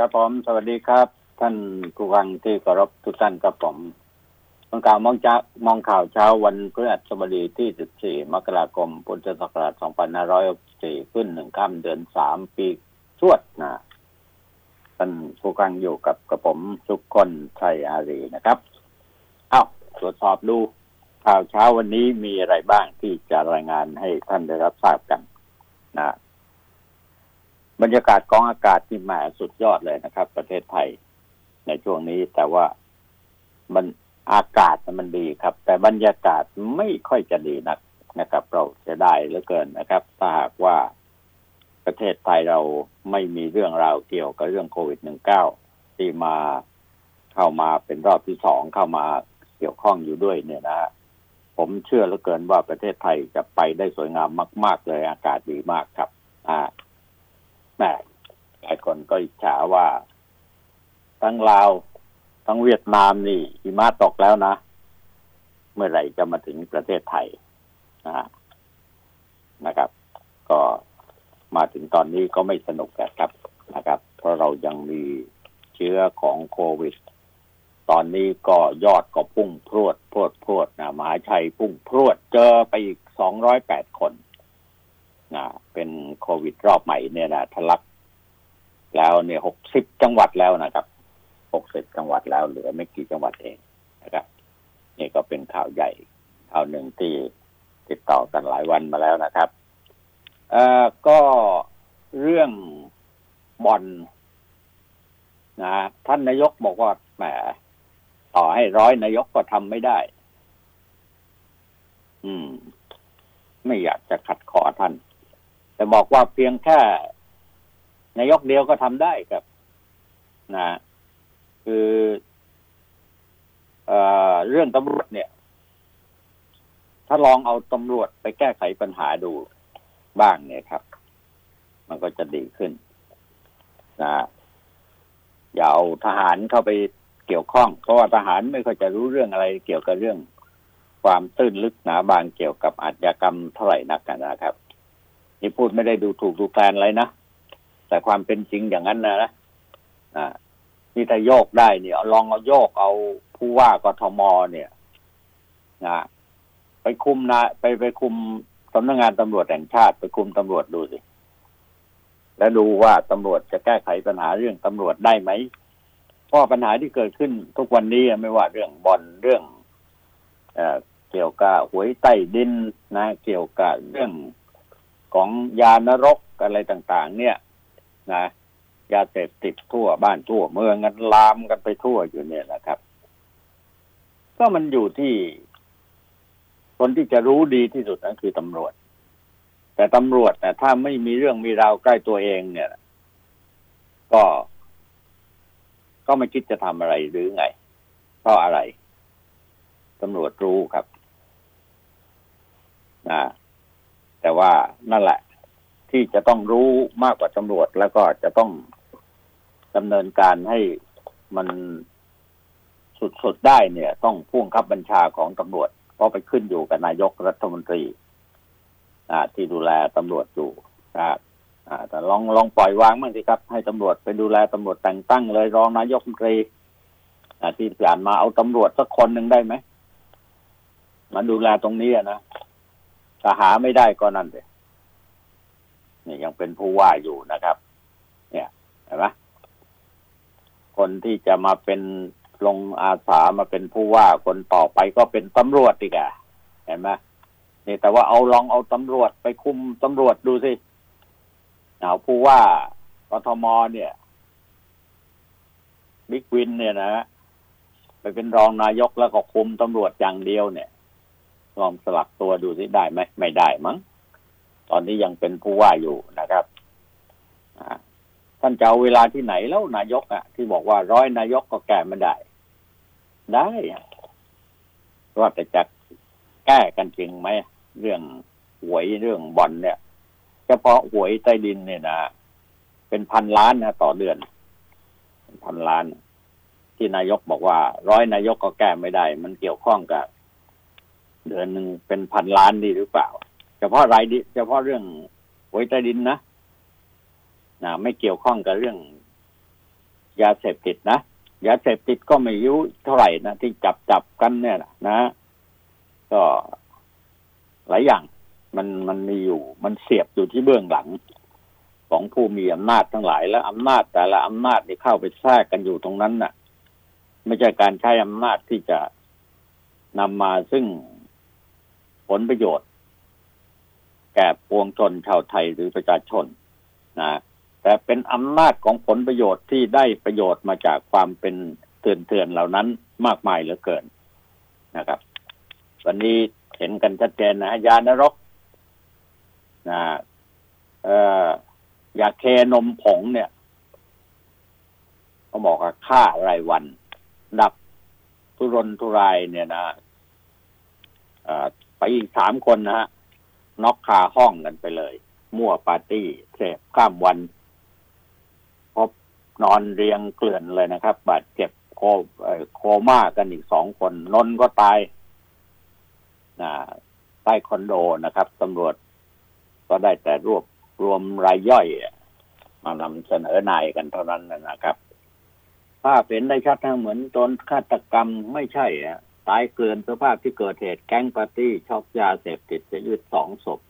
ครับผมสวัสดีครับ ท่านผู้ฟังที่เคารพทุกท่านครับผมมองข่าวมองจ้ามองข่าวเช้าวันพฤหัสบดีที่ 14 มกราคม พุทธศักราช 2564 ขึ้นหนึ่งค่ำเดือนสามปีชวดนะท่านผู้ฟังอยู่กับกระผมสุกคนชัยอารีนะครับเอ้าตรวจสอบดูข่าวเช้าวันนี้มีอะไรบ้างที่จะรายงานให้ท่านได้รับทราบกันนะ บรรยากาศกองอากาศที่แหมสุดยอดเลยนะครับ ประเทศไทยในช่วงนี้ แต่ว่ามันอากาศมันดีครับ แต่บรรยากาศไม่ค่อยจะดีนักนะครับ เราจะได้เหลือเกินนะครับถ้าหากว่าประเทศไทยเราไม่มีเรื่องราวเกี่ยวกับเรื่องโควิด -19 ที่มาเข้ามาเป็นรอบที่สองเข้ามาเกี่ยวข้องอยู่ด้วยเนี่ยนะผมเชื่อเหลือเกินว่าประเทศไทยจะไปได้สวยงามมาก ๆ เลยอากาศดีมากครับ อ่า แม่หลายคนก็อิจฉาว่า ทั้งลาว ทั้งเวียดนามนี่หิมะตกแล้วนะ เมื่อไหร่จะมาถึงประเทศไทยนะนะครับ ก็มาถึงตอนนี้ก็ไม่สนุกนะครับนะครับ เพราะเรายังมีเชื้อของโควิด ตอนนี้ก็ยอดก็พุ่งพรวดพรวดพรวดนะมหาชัยพุ่งพรวดเจอไปอีกสองร้อยแปดคน เป็นโควิดรอบใหม่เนี่ยนะทะลัก แล้วเนี่ยหกสิบจังหวัดแล้วนะครับหกสิบจังหวัดแล้วเหลือไม่กี่จังหวัดเองนะครับนี่ก็เป็นข่าวใหญ่ข่าวหนึ่งที่ติดต่อกันหลายวันมาแล้วนะครับเอ่อก็เรื่องบอลนะท่านนายกบอกว่าแหมต่อให้ร้อยนายกก็ทำไม่ได้ อืม ไม่อยากจะขัดขอท่าน แต่บอกว่าเพียงแค่นายกเดียวก็ทำได้ครับนะคือเออเรื่องตำรวจเนี่ย ถ้าลองเอาตำรวจไปแก้ไขปัญหาดูบ้างเนี่ยครับ มันก็จะดีขึ้นนะอย่าเอาทหารเข้าไปเกี่ยวข้อง เพราะว่าทหารไม่ค่อยจะรู้เรื่องอะไรเกี่ยวกับเรื่องความตื้นลึกหนาบางเกี่ยวกับอาชญากรรมเท่าไหร่นักกันนะครับ นี่พูดไม่ได้ดูถูกดูแคลนอะไรนะ แต่ความเป็นจริงอย่างนั้นนะนะอ่านี่ถ้าโยกได้เนี่ยลองเอาโยกเอาผู้ว่ากทมเนี่ยนะไปคุมนะไปไปคุมสำนักงานตำรวจแห่งชาติ ไปคุมตำรวจดูสิแล้วดูว่าตำรวจจะแก้ไขปัญหาเรื่องตำรวจได้ไหมเพราะปัญหาที่เกิดขึ้นทุกวันนี้ไม่ว่าเรื่องบอลเรื่องเอเกี่ยวกับหวยใต้ดินนะ เกี่ยวกับเรื่อง ของยานรกอะไรต่างๆ เนี่ย นะยาเสพติดทั่วบ้านทั่วเมืองกันลามกันไปทั่วอยู่เนี่ยนะครับ ก็มันอยู่ที่ คนที่จะรู้ดีที่สุดนั่นคือตำรวจ แต่ตำรวจนะถ้าไม่มีเรื่องมีราวใกล้ตัวเองเนี่ย ก็ ก็ไม่คิดจะทำอะไรหรือไงเพราะอะไรตำรวจรู้ครับนะ แต่ว่านั่นแหละ ที่จะต้องรู้มากกว่าตำรวจ แล้วก็จะต้องดำเนินการให้มันสุดๆได้เนี่ย ต้องพ่วงคับบัญชาของตำรวจ เพราะไปขึ้นอยู่กับนายกรัฐมนตรีที่ดูแลตำรวจอยู่ครับแต่ลองลองปล่อยวางบ้างสิครับ ให้ตำรวจไปดูแลตำรวจแต่งตั้งเลยรองนายกรัฐมนตรีที่ผ่านมาเอาตำรวจสักคนหนึ่งได้ไหมมาดูแลตรงนี้นะ ถ้าหาไม่ได้ก็นั่นเลยนี่ยังเป็นผู้ว่าอยู่นะครับ เนี่ยเห็นไหมคนที่จะมาเป็นลงอาสามาเป็นผู้ว่าคนต่อไปก็เป็นตำรวจอีกอะเห็นไหมนี่แต่ว่าเอาลองเอาตำรวจไปคุมตำรวจดูสิเอาผู้ว่ากทมเนี่ยบิ๊กวินเนี่ยนะไปเป็นรองนายกแล้วก็คุมตำรวจอย่างเดียวเนี่ย ลองสลับตัวดูสิได้ไหมไม่ได้มั้งตอนนี้ยังเป็นผู้ว่าอยู่นะครับท่านจะเอาเวลาที่ไหนแล้วนายกอะ ที่บอกว่าร้อยนายกก็แก้ไม่ได้ ได้ว่าแต่จะแก้กันจริงไหมเรื่องหวยเรื่องบอลเนี่ยเฉพาะหวยใต้ดินเนี่ยนะเป็นพันล้านนะต่อเดือนพันล้าน ที่นายกบอกว่า ร้อยนายกก็แก้ไม่ได้ มันเกี่ยวข้องกับ เดือนหนึ่งเป็นพันล้านดีหรือเปล่า เฉพาะรายดิเฉพาะเรื่องหวยใต้ดินนะนะไม่เกี่ยวข้องกับเรื่อง ยาเสพติดนะยาเสพติดก็ไม่ยุเท่าไหร่นะที่จับจับกันเนี่ยนะก็หลายอย่างมันมันมีอยู่ มันเสียบอยู่ที่เบื้องหลัง ของผู้มีอำนาจทั้งหลาย และอำนาจแต่ละอำนาจที่เข้าไปแทรกกันอยู่ตรงนั้นน่ะ ไม่ใช่การใช้อำนาจที่จะนำมาซึ่ง ผลประโยชน์ แก่ปวงชนชาวไทยหรือประชาชนนะแต่เป็นอำนาจของผลประโยชน์ที่ได้ประโยชน์มาจากความเป็นเถื่อนเถื่อนเหล่านั้นมากมายเหลือเกินนะครับ วันนี้เห็นกันชัดเจนนะยานรกนะเอ่อยาเคนมผงเนี่ยเขาบอกว่าค่ารายวัน ดับทุรนทุรายเนี่ยนะ ไปอีกสามคนนะฮะน็อกคาห้องกันไปเลย มั่วปาร์ตี้เสพข้ามวัน พบนอนเรียงเกลื่อนเลยนะครับ บาดเจ็บโคโคม่ากันอีกสองคน นนก็ตายนะใต้คอนโดนะครับตำรวจก็ได้แต่รวบรวมรายย่อย มานำเสนอนายกันเท่านั้นนะครับภาพเห็นได้ชัดนะเหมือนโดนฆาตกรรมไม่ใช่อะ ตายเกลื่อนสภาพที่เกิดเหตุแก๊งปาร์ตี้ช็อกยาเสพติดจะยืดสองศพ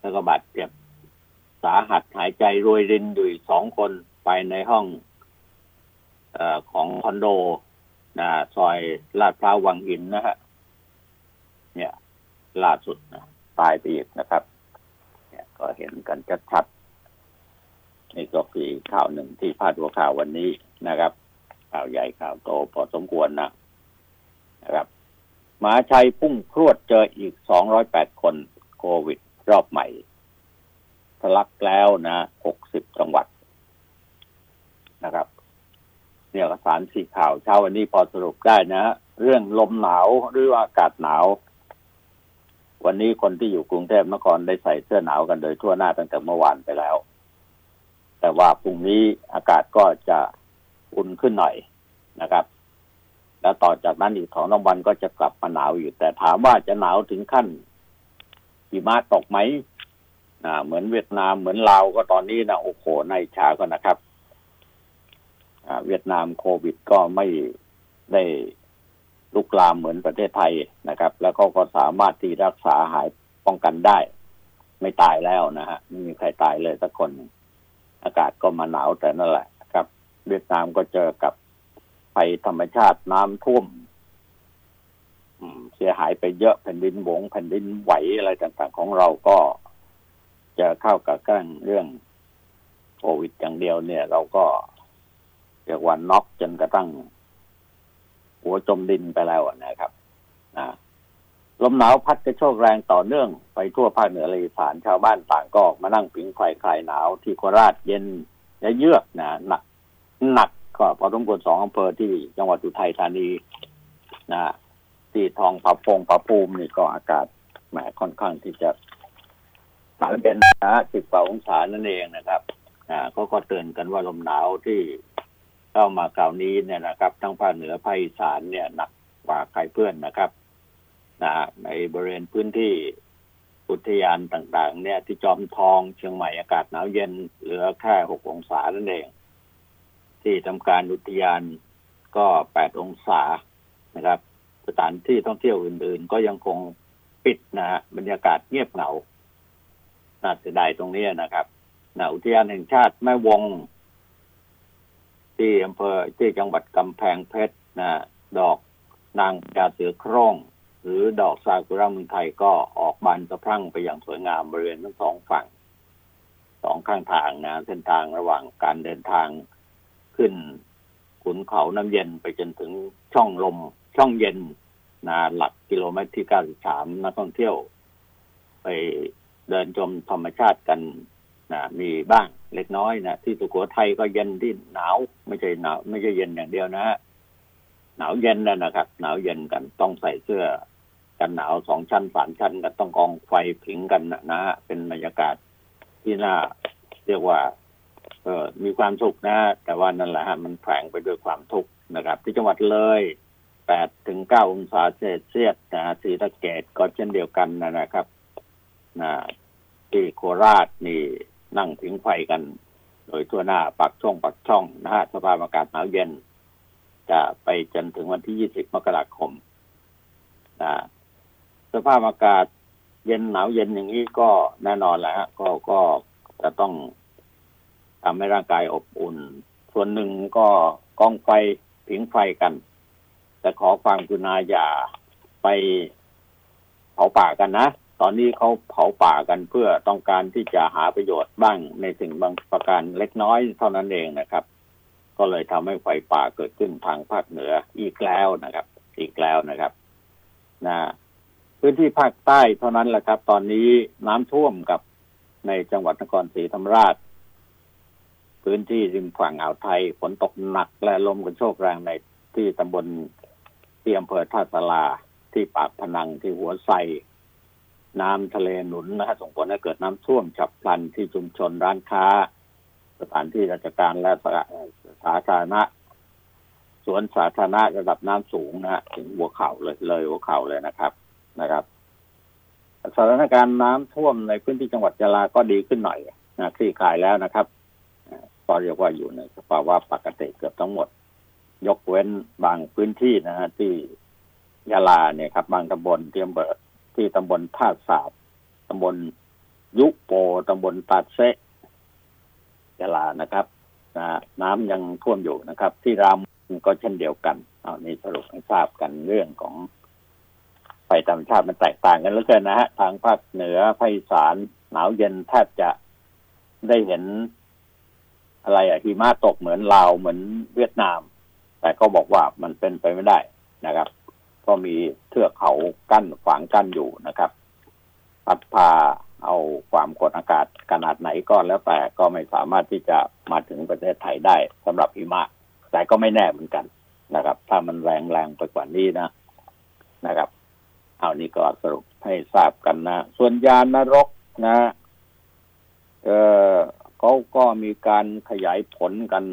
แล้วก็บาดเจ็บสาหัสหายใจรวยรินอยู่สองคนไปในห้องอของคอนโดนะซอยลาดพร้าววังหินนะฮะเนี่ยล่าสุดนะตายไปอีกนะครับ เนี่ยก็เห็นกันชัดๆนี่ก็คือข่าวหนึ่งที่พาดหัวข่าววันนี้นะครับ ข่าวใหญ่ข่าวโตพอสมควรนะ นะครับมาชัยพุ่งพรวดเจออีก 208 คนโควิดรอบใหม่ทะลักแล้วนะ 60 จังหวัดนะครับ เนี่ยสารสีข่าวเช้าวันนี้พอสรุปได้นะ เรื่องลมหนาวหรือว่าอากาศหนาว วันนี้คนที่อยู่กรุงเทพนครได้ใส่เสื้อหนาวกันโดยทั่วหน้าตั้งแต่เมื่อวานไปแล้ว แต่ว่าพรุ่งนี้อากาศก็จะอุ่นขึ้นหน่อยนะครับ แล้วต่อจากนั้นอีกสองวันก็จะกลับมาหนาวอยู่ แต่ถามว่าจะหนาวถึงขั้นหิมะตกไหมอ่า เหมือนเวียดนามเหมือนลาวก็ตอนนี้นะโอ้โหในฉาก็นะครับ อ่า เวียดนามโควิดก็ไม่ได้ลุกลามเหมือนประเทศไทยนะครับ แล้วก็ก็สามารถที่รักษาหายป้องกันได้ ไม่ตายแล้วนะฮะไม่มีใครตายเลยสักคน อากาศก็มาหนาวแต่นั่นแหละครับ เวียดนามก็เจอกับ ภัยธรรมชาติน้ำท่วมเสียหายไปเยอะแผ่นดินหวงแผ่นดินไหวอะไรต่างๆของเราก็จะเข้ากับกั้งเรื่องโควิดอย่างเดียวเนี่ย เราก็เรียกว่าน็อกจนกระทั่ง หัวจมดินไปแล้วนะครับนะลมหนาวพัดกระโชกแรงต่อเนื่องไปทั่วภาคเหนือเลยสานชาวบ้านต่างก็ออกมานั่งผิงไฟคลายหนาวที่โคราชเย็นและเยือกนะหนักหนัก ก็พอสมควรสองอำเภอที่จังหวัดอุทัยธานีนะที่ทองผาพงผาภูมินี่ก็อากาศแหมค่อนข้างที่จะสารเป็นนะสิบกว่าองศานั่นเองนะครับ อ่าเขาก็เตือนกันว่าลมหนาวที่เข้ามาคราวนี้เนี่ยนะครับ ทั้งภาคเหนือภาคอีสานเนี่ยหนักกว่าใครเพื่อนนะครับนะในบริเวณพื้นที่อุทยานต่าง ๆ เนี่ยที่จอมทองเชียงใหม่อากาศหนาวเย็นเหลือแค่หกองศานั่นเอง ที่ทำการอุทยานก็แปดองศานะครับ สถานที่ท่องเที่ยวอื่น ๆ ก็ยังคงปิดนะฮะบรรยากาศเงียบเหงาน่าเสียดายตรงนี้นะครับนะอุทยานแห่งชาติแม่วง ที่อำเภอที่จังหวัดกำแพงเพชรนะดอกนางยาเสือโคร่ง หรือดอกซากุระเมืองไทยก็ออกบานสะพรั่งไปอย่างสวยงามบริเวณทั้งสองฝั่ง สองข้างทางนะ เส้นทางระหว่างการเดินทาง ขึ้นขุนเขาน้ำเย็นไปจนถึงช่องลม ช่องเย็นนาหลักกิโลเมตรที่เก้าสิบสามนักท่องเที่ยว ไปเดินชมธรรมชาติกันนะมีบ้างเล็กน้อยนะที่สุโขทัยก็เย็นที่หนาว ไม่ใช่หนาว ไม่ใช่เย็นอย่างเดียวนะฮะหนาวเย็นนะนะครับ หนาวเย็นกันต้องใส่เสื้อ กันหนาวสองชั้นสามชั้นกันต้องกองไฟผิงกันนะนะเป็นบรรยากาศที่น่าเรียกว่า เออมีความสุขนะ แต่ว่านั่นแหละฮะมันแฝงไปด้วยความทุกข์นะครับ ที่จังหวัดเลยแปดถึงเก้าองศาเซลเซียสนะสีตะเกตก็เช่นเดียวกันนะครับนะที่โคราชนี่นั่งถึงไฟกัน โดยทั่วหน้าปักช่องปักช่องนะฮะสภาพอากาศหนาวเย็น จะไปจนถึงวันที่20มกราคมนะสภาพอากาศเย็นหนาวเย็นอย่างนี้ก็แน่นอนแหละฮะก็ก็จะต้อง ทำให้ร่างกายอบอุ่น ส่วนหนึ่งก็กองไฟผิงไฟกัน แต่ขอความกุณาอย่าไปเผาป่ากันนะ ตอนนี้เขาเผาป่ากันเพื่อต้องการที่จะหาประโยชน์บ้างในสิ่งบางประการเล็กน้อยเท่านั้นเองนะครับ ก็เลยทำให้ไฟป่าเกิดขึ้นทางภาคเหนืออีกแล้วนะครับ อีกแล้วนะครับนะพื้นที่ภาคใต้เท่านั้นแหละครับ ตอนนี้น้ำท่วมกับในจังหวัดนครศรีธรรมราช พื้นที่ริมฝั่งอ่าวไทยฝนตกหนักและลมกระโชกแรงในที่ตำบลที่อำเภอท่าสลาที่ปากพนังที่หัวไซน้ำทะเลหนุนนะฮะส่งผลให้เกิดน้ำท่วมฉับพลันที่ชุมชนร้านค้า สถานที่ราชการและสาธารณะสวนสาธารณะระดับน้ำสูงนะฮะถึงหัวเข่าเลยเลยหัวเข่าเลยนะครับนะครับสถานการณ์น้ำท่วมในพื้นที่จังหวัดยะลาก็ดีขึ้นหน่อยนะคลี่คลายแล้วนะครับ ก็เรียกว่าอยู่ในสภาวะปกติเกือบทั้งหมด ยกเว้นบางพื้นที่นะฮะที่ยะลาเนี่ยครับ บางตำบลที่อำเภอที่ตำบลท่าสาบตำบลยุโปตำบลตัดเซยะลานะครับนะน้ำยังท่วมอยู่นะครับ ที่รามก็เช่นเดียวกันเอานี่สรุปให้ทราบกันเรื่องของไฟธรรมชาติมันแตกต่างกันแล้วกันนะฮะทางภาคเหนือภาคอีสานหนาวเย็นแทบจะได้เห็น อะไรอะหิมะตกเหมือนลาวเหมือนเวียดนาม แต่ก็บอกว่ามันเป็นไปไม่ได้นะครับ ก็มีเทือกเขากั้นขวางกั้นอยู่นะครับ พัดพาเอาความกดอากาศขนาดไหนก็แล้วแต่ก็ไม่สามารถที่จะมาถึงประเทศไทยได้สำหรับหิมะ แต่ก็ไม่แน่เหมือนกันนะครับ ถ้ามันแรงแรงไปกว่านี้นะนะครับ เอานี่ก็สรุปให้ทราบกันนะ ส่วนยานนรกนะ เอ่อ เขาก็มีการขยายผลกัน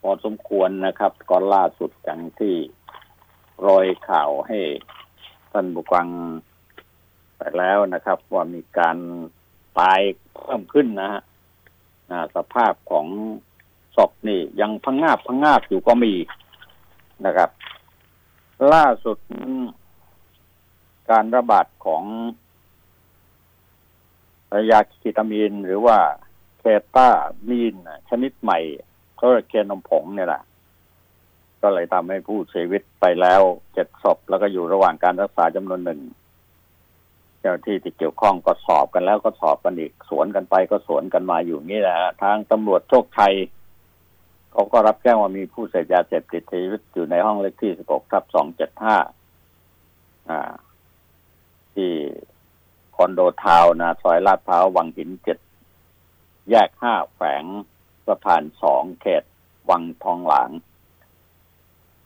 พอสมควรนะครับก็ล่าสุดอย่างที่โรยข่าวให้ท่านบุกังไปแล้วนะครับ ว่ามีการตายเพิ่มขึ้นนะฮะสภาพของศพนี่ ยังพังงาบพังงาบอยู่ก็มีนะครับ ล่าสุดการระบาดของยาคีตามีนหรือว่า เคต้ามีนชนิดใหม่ก็เคนมผงเนี่ยแหละก็เลยทำให้ผู้เสียชีวิตไปแล้วเจ็ดศพแล้วก็อยู่ระหว่างการรักษาจำนวนหนึ่ง เจ้าที่ที่เกี่ยวข้องก็สอบกันแล้วก็สอบกันอีก สวนกันไปก็สวนกันมาอยู่นี่แหละทางตำรวจโชคชัยเขาก็รับแจ้งว่ามีผู้เสพยาเสพติดเสียชีวิตอยู่ในห้องเลขที่สิบหกทับสองเจ็ดห้าที่คอนโดทาวนะซอยลาดพร้าววังหินเจ็ด แยกห้าแฝงสะพานสองเขตวังทองหลาง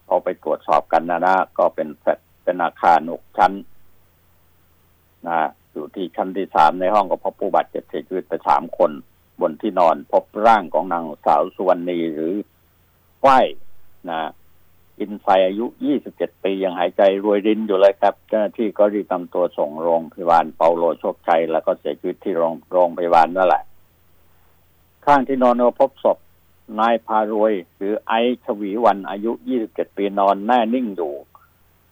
เขาไปตรวจสอบกันนะนะก็เป็นแฟลเป็นอาคารหกชั้นนะอยู่ที่ชั้นที่สามในห้องก็พบผู้บาดเจ็บเสียชีวิตไปสามคน บนที่นอนพบร่างของนางสาวสุวรรณีหรือฝ้ายนะอินไซอายุ 27 ปียังหายใจรวยรินอยู่เลยครับ เจ้าหน้าที่ก็รีบนำตัวส่งโรงพยาบาลเปาโลโชคชัย แล้วก็เสียชีวิตที่โรงโรงพยาบาลนั่นแหละ ข้างที่นอนเราพบศพนายพารวย หรือไอชวีวันอายุ 27 ปีนอนแน่นิ่งอยู่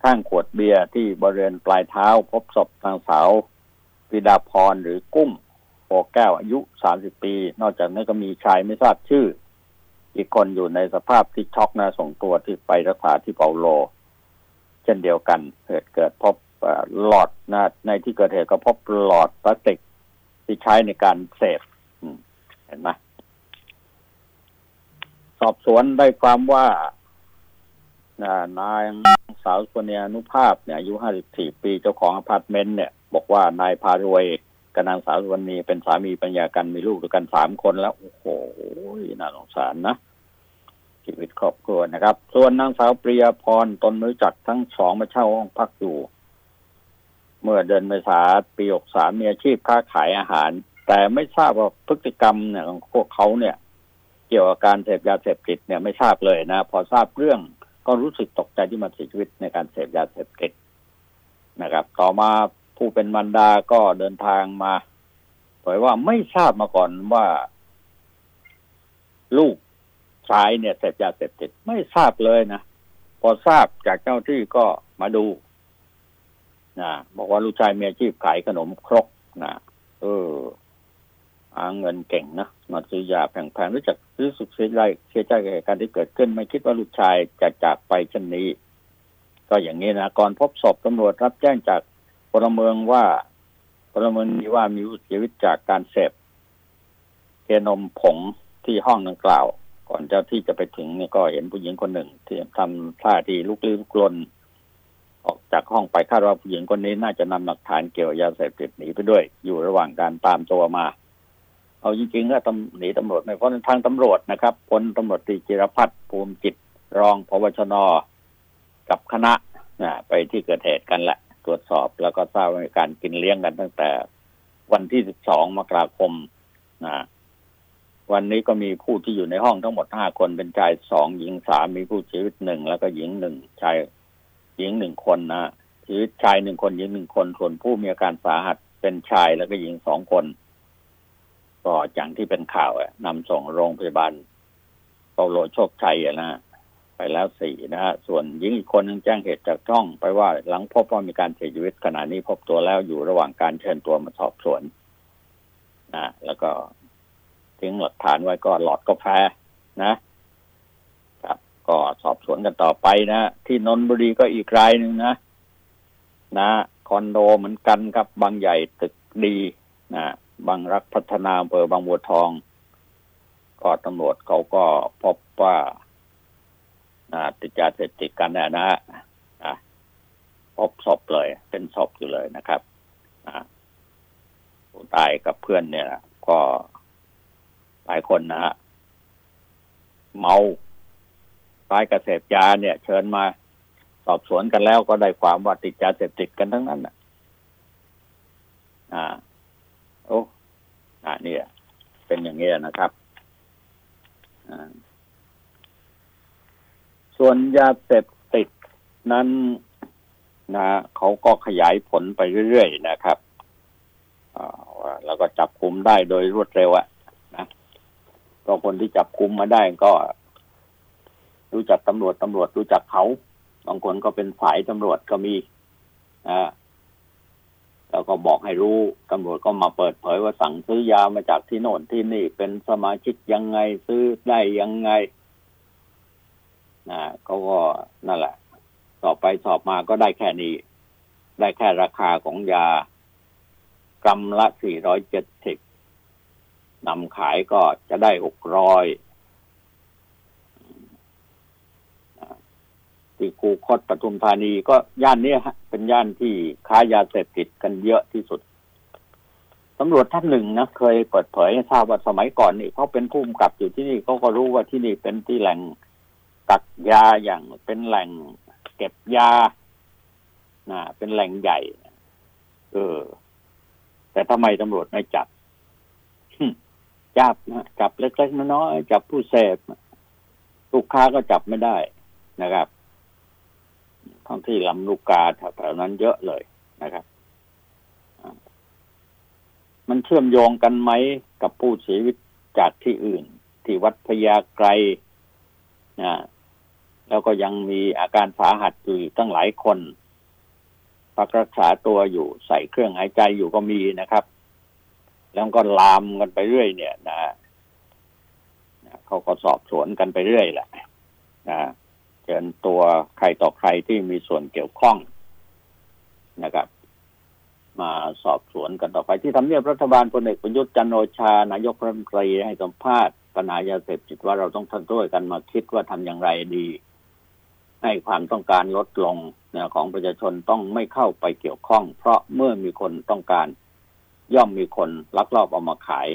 ข้างขวดเบียร์ที่บริเวณปลายเท้า พบศพนางสาวปิดาพรหรือกุ้งโปแก้วอายุ 30 ปี นอกจากนี้ก็มีชายไม่ทราบชื่อ อีกคนอยู่ในสภาพที่ช็อกนะส่งตัวที่ไปรักษาที่เปาโล เช่นเดียวกันเกิดเกิดพบหลอดนะในที่เกิดเหตุก็พบหลอดพลาสติกที่ใช้ในการเสพเห็นไหม สอบสวนได้ความว่านางสาวสุนียนุภาพเนี่ยอายุ54ปีเจ้าของอพาร์ตเมนต์เนี่ย บอกว่านายพารวยกับนางสาวสุวรรณีเป็นสามีภรรยากันมีลูกด้วยกันสามคนแล้ว โอ้โหน่าสงสารนะชีวิตครอบครัวนะครับ ส่วนนางสาวปริยพรตนมือจักทั้งสองมาเช่าห้องพักอยู่ เมื่อเดือนเมษาปีหกสามมีอาชีพค้าขายอาหาร แต่ไม่ทราบว่าพฤติกรรมเนี่ยของพวกเขาเนี่ย กี่ยวกับการเสพยาเสพติดเนี่ยไม่ทราบเลยนะ พอทราบเรื่องก็รู้สึกตกใจที่มาเสียชีวิตในการเสพยาเสพติดนะครับ ต่อมาผู้เป็นมันดาก็เดินทางมาเผยว่าไม่ทราบมาก่อนว่า ลูกชายเนี่ยเสพยาเสพติดไม่ทราบเลยนะพอทราบจากเจ้าที่ก็มาดูนะบอกว่าลูกชายมีอาชีพขายขนมครกนะเออ หาเงินเก่งนะมาซื้อยาแพงๆรู้จักรู้สึกเสียใจเสียใจกับเหตุการณ์ที่เกิดขึ้น ไม่คิดว่าลูกชายจะจากไปเช่นนี้ ก็อย่างนี้นะก่อนพบศพตำรวจรับแจ้งจากพลเมืองว่าพลเมืองมีว่ามีผู้เสียชีวิตจากการเสพเคนมผงที่ห้องดังกล่าว ก่อนเจ้าที่จะไปถึงเนี่ยก็เห็นผู้หญิงคนหนึ่ง ที่ทำท่าที่ลุกลี้ลุกลนออกจากห้องไปคาดว่าผู้หญิงคนนี้น่าจะนำหลักฐานเกี่ยวยาเสพติดหนีไปด้วย อยู่ระหว่างการตามตัวมา เอาจริงๆก็ตำหนีตำรวจไม่เพราะทางตำรวจนะครับพลตำรวจตรีจิรพัฒน์ภูมิจิตรองพบชนกับคณะนะไปที่เกิดเหตุกันแหละ ตรวจสอบแล้วก็ทราบว่ามีการกินเลี้ยงกันตั้งแต่วันที่ 12 มกราคมนะวันนี้ก็มีผู้ที่อยู่ในห้องทั้งหมด 5 คนเป็นชายสองหญิงสามมีผู้เสียชีวิตหนึ่งแล้วก็หญิงหนึ่งชายหญิงหนึ่งคนนะชีวิตชายหนึ่งคนหญิงหนึ่งคนส่วนผู้มีอาการสาหัสเป็นชายแล้วก็หญิงสองคน ก็อย่างที่เป็นข่าวอะนำส่งโรงพยาบาลเปาโลโชคชัยนะไปแล้วสี่นะฮะ ส่วนหญิงอีกคนนึงแจ้งเหตุจากช่อง ไปว่าหลังพบว่ามีการเสียชีวิตขณะนี้พบตัวแล้วอยู่ระหว่างการเชิญตัวมาสอบสวนนะแล้วก็ทิ้งหลักฐานไว้ก็หลอดกาแฟนะ ครับ ก็สอบสวนกันต่อไปนะที่นนบุรีก็อีกรายหนึ่งนะ นะคอนโดเหมือนกันครับบางใหญ่ตึกดีนะ บางรักพัฒนาอำเภอบางบัวทอง ก็ตำรวจเขาก็พบว่าาติดยาเสพติดกันนะนะอะพบศพเลย เป็นศพอยู่เลยนะครับผู้ตายกับเพื่อนเนี่ย ก็หลายคนนะฮะเมาตายกระเสพยาเนี่ย เชิญมาสอบสวนกันแล้วก็ได้ความว่าติดยาเสพติดกันทั้งนั้นน่ะอ่า โอ้อ่าเนี่ย เป็นอย่างนี้ยนะครับส่วนยาเสพติดนั้นนะเขาก็ขยายผลไปเรื่อยๆนะครับอแล้วก็จับคุมได้โดยรวดเร็วอะนะก็คนที่จับคุมมาได้ก็ รู้จักตำรวจตำรวจรู้จักเขา บางคนก็เป็นสายตำรวจก็มีอ่า แล้วก็บอกให้รู้ตำรวจก็มาเปิดเผยว่าสั่งซื้อยามาจากที่โน่นที่นี่เป็นสมาชิกยังไงซื้อได้ยังไงนะเขาก็นั่นแหละ สอบไปสอบมาก็ได้แค่นี้ ได้แค่ราคาของยากรัมละสี่ร้อยเจ็ดสิบนำขายก็จะได้หกร้อย ที่คูคตปทุมธานีก็ย่านนี้ฮะเป็นย่านที่ค้ายาเสพติดกันเยอะที่สุดตำรวจท่านหนึ่งนะเคยเปิดเผยให้ทราบว่าสมัยก่อนนี่เขาเป็นผู้กำกับอยู่ที่นี่เขาก็รู้ว่าที่นี่เป็นที่แหล่งกักยาอย่างเป็นแหล่งเก็บยานะเป็นแหล่งใหญ่ เออ แต่ทำไมตำรวจไม่จับจับนะจับเล็กๆน้อยๆจับผู้เสพลูกค้าก็จับไม่ได้นะครับ ท้องที่ลำลูกกาแถวนั้นเยอะเลยนะครับมันเชื่อมโยงกันไหมกับผู้เสียชีวิตจากที่อื่น ที่วัดพญาไกรนะแล้วก็ยังมีอาการสาหัสอยู่ตั้งหลายคนพักรักษาตัวอยู่ใส่เครื่องหายใจอยู่ก็มีนะครับ แล้วก็ลามกันไปเรื่อยเนี่ยนะเขาก็สอบสวนกันไปเรื่อยแหละนะ เชิญตัวใครต่อใครที่มีส่วนเกี่ยวข้องนะครับ มาสอบสวนกันต่อไปที่ทำเนียบรัฐบาลพลเอกประยุทธ์จันโอชานายกรัฐมนตรีให้สัมภาษณ์ปัญหายาเสพติดว่าเราต้องทำด้วยกันมาคิดว่าทำอย่างไรดี ให้ความต้องการลดลงนของประชาชนต้องไม่เข้าไปเกี่ยวข้อง เพราะเมื่อมีคนต้องการย่อมมีคนลักลอบเอามาขาย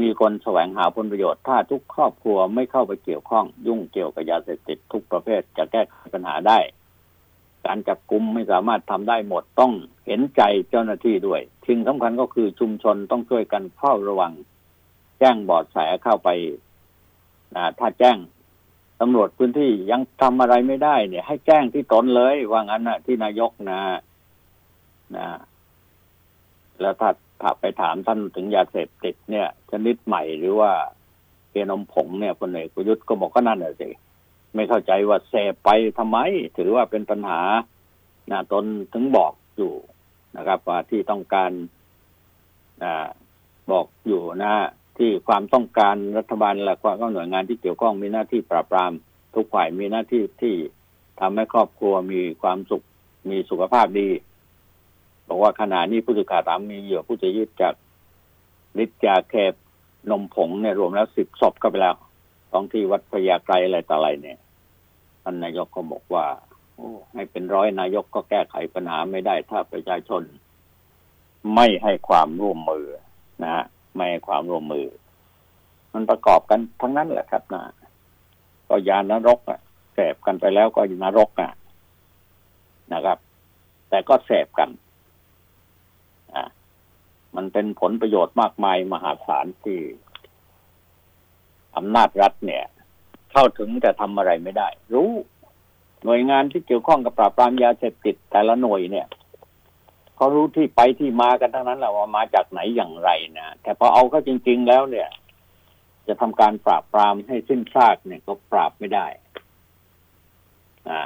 มีคนแสวงหาผลประโยชน์ ถ้าทุกครอบครัวไม่เข้าไปเกี่ยวข้อง ยุ่งเกี่ยวกับยาเสพติดทุกประเภทจะแก้ไขปัญหาได้ การจับกุมไม่สามารถทำได้หมดต้องเห็นใจเจ้าหน้าที่ด้วยสิ่งสำคัญก็คือชุมชนต้องช่วยกันเฝ้าระวัง แจ้งเบอดแสเข้าไปถ้าแจ้งตำรวจพื้นที่ยังทำอะไรไม่ได้ เนี่ย ให้แจ้งที่ตนเลยว่างั้นนะที่นายกนะนะแล้วถ้าถ้า ไปถามท่านถึงยาเสพติดเนี่ย ชนิดใหม่หรือว่าเคนมผงเนี่ยพลเอกประยุทธ์ก็บอกก็นั่นแหละสิไม่เข้าใจว่าเสพไปทำไม ถือว่าเป็นปัญหานะตนถึงบอกอยู่นะครับ ว่าที่ต้องการอบอกอยู่นะ ที่ความต้องการรัฐบาลและความหน่วยงานที่เกี่ยวข้องมีหน้าที่ปราบปราม ทุกฝ่ายมีหน้าที่ที่ทำให้ครอบครัวมีความสุขมีสุขภาพดี บอกว่าขณะนี้ผู้สื่อข่าวถามมีเหยื่อผู้จะยืดจากฤทธิ์ยาแคบนมผงเนี่ยรวมแล้วสิบศพก็ไปแล้วท้องที่วัดพยาไกรอะไรต่ออะไรเนี่ยท่านนายกก็บอกว่าโอ้ให้เป็นร้อยนายกก็แก้ไขปัญหาไม่ได้ถ้าประชาชน ไม่ให้ความร่วมมือนะฮะไม่ให้ความร่วมมือ มันประกอบกันทั้งนั้นแหละครับนะก็ยานรกอะแสบกันไปแล้วก็นรกอะนะครับ แต่ก็แสบกัน มันเป็นผลประโยชน์มากมายมหาศาลที่อำนาจรัฐเนี่ย เข้าถึงแต่ทำอะไรไม่ได้ รู้หน่วยงานที่เกี่ยวข้องกับปราบปรามยาเสพติดแต่ละหน่วยเนี่ยเขารู้ที่ไปที่มากันทั้งนั้นแหละว่ามาจากไหนอย่างไรนะแต่พอเอาเข้าจริง ๆ แล้วเนี่ย จะทำการปราบปรามให้สิ้นซากเนี่ยก็ปราบไม่ได้อ่า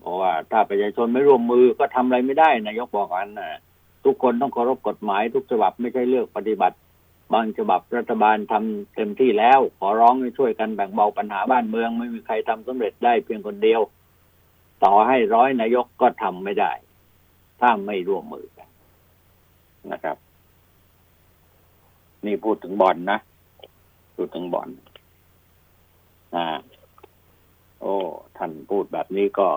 เพราะว่าถ้าประชาชนไม่ร่วมมือก็ทำอะไรไม่ได้นายกบอกกันนะ ทุกคนต้องเคารพกฎหมายทุกฉบับไม่ใช่เลือกปฏิบัติ บางฉบับรัฐบาลทำเต็มที่แล้ว ขอร้องให้ช่วยกันแบ่งเบาปัญหาบ้านเมือง ไม่มีใครทำสำเร็จได้เพียงคนเดียว ต่อให้ร้อยนายกก็ทำไม่ได้ ถ้าไม่ร่วมมือกันนะครับ นี่พูดถึงบอลนนะพูดถึงบอลอ่า โอ้ ท่านพูดแบบนี้ก็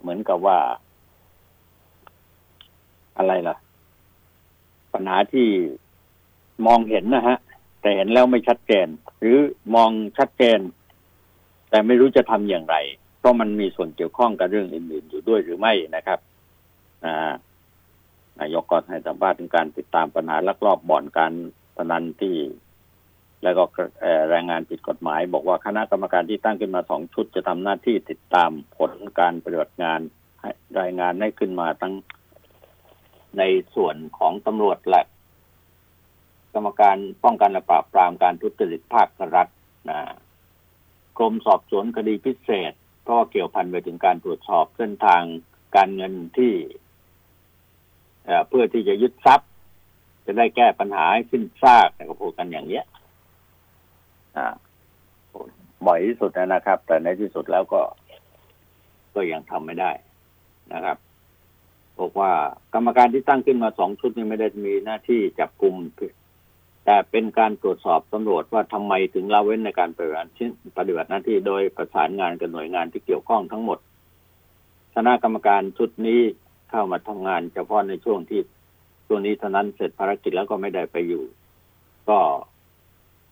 เหมือนกับว่า อะไรล่ะ ปัญหาที่มองเห็นนะฮะ แต่เห็นแล้วไม่ชัดเจน หรือมองชัดเจน แต่ไม่รู้จะทำอย่างไร เพราะมันมีส่วนเกี่ยวข้องกับเรื่องอื่นๆอยู่ด้วยหรือไม่นะครับนายกก็ให้สัมภาษณ์ถึงการติดตามปัญหาลักลอบบ่อนการพนันที่ แล้วก็แรงงานผิดกฎหมาย บอกว่าคณะกรรมการที่ตั้งขึ้นมาสองชุดจะทำหน้าที่ติดตามผลการปฏิบัติงานรายงานให้ขึ้นมาทั้ง ในส่วนของตำรวจและกรรมการป้องกันและปราบปรามการทุจริตภาครัฐนะกรมสอบสวนคดีพิเศษก็เกี่ยวพันไปถึงการตรวจสอบเส้นทางการเงินที่เพื่อที่จะยึดทรัพย์ จะได้แก้ปัญหาให้สิ้นซากแต่ก็พูดกันอย่างเนี้ยบ่อยที่สุดนะครับ แต่ในที่สุดแล้วก็ก็ยังทำไม่ได้นะครับ บอกว่ากรรมการที่ตั้งขึ้นมาสองชุดนี้ไม่ได้มีหน้าที่จับกลุ่มแต่เป็นการตรวจสอบตำรวจว่าทำไมถึงละเว้นในการปฏิบัติปฏิบัติหน้าที่โดยประสานงานกับหน่วยงานที่เกี่ยวข้องทั้งหมดคณะกรรมการชุดนี้เข้ามาทำงานเฉพาะในช่วงที่ช่วงนี้เท่านั้นเสร็จภารกิจแล้วก็ไม่ได้ไปอยู่ ก็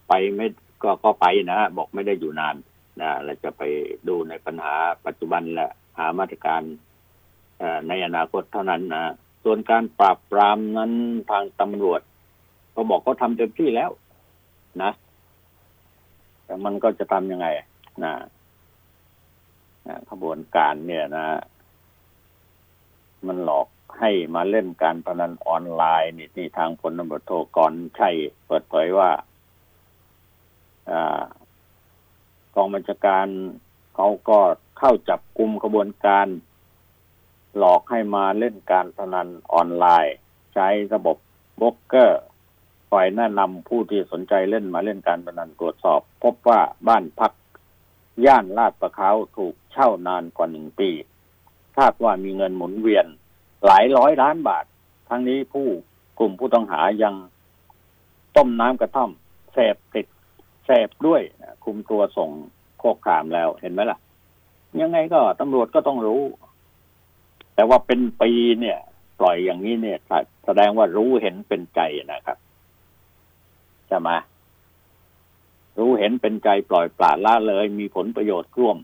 ไปไม่ก็ก็ไปนะบอกไม่ได้อยู่นานนะเราจะไปดูในปัญหาปัจจุบันและหามาตรการ ในอนาคตเท่านั้นนะส่วนการปราบปรามนั้นทางตำรวจเขาบอกเขาทำเต็มที่แล้วนะแต่มันก็จะทำยังไงนะขบวนการเนี่ยนะ มันหลอกให้มาเล่นการพนันออนไลน์นี่ที่ทางพลตำรวจโทกรชัยเปิดเผยว่ากองบัญชาการเขาก็เข้าจับกลุ่มขบวนการ หลอกให้มาเล่นการพนันออนไลน์ ใช้ระบบบล็อกเกอร์คอยแนะนำผู้ที่สนใจเล่นมาเล่นการพนันตรวจสอบ พบว่าบ้านพัก ย่านลาดประเขาถูกเช่านานกว่าหนึ่งปี คาดว่ามีเงินหมุนเวียนหลายร้อยล้านบาท ทั้งนี้ผู้กลุ่มผู้ต้องหายังต้มน้ำกระท่อมเสพติดเสพด้วยคุมตัวส่งโคกขามแล้วเห็นไหมล่ะ ยังไงก็ตำรวจก็ต้องรู้ แต่ว่าเป็นปีเนี่ย ปล่อยอย่างนี้เนี่ยแสดงว่ารู้เห็นเป็นใจนะครับใช่ไหมรู้เห็นเป็นใจปล่อยปละละเลย มีผลประโยชน์ร่วม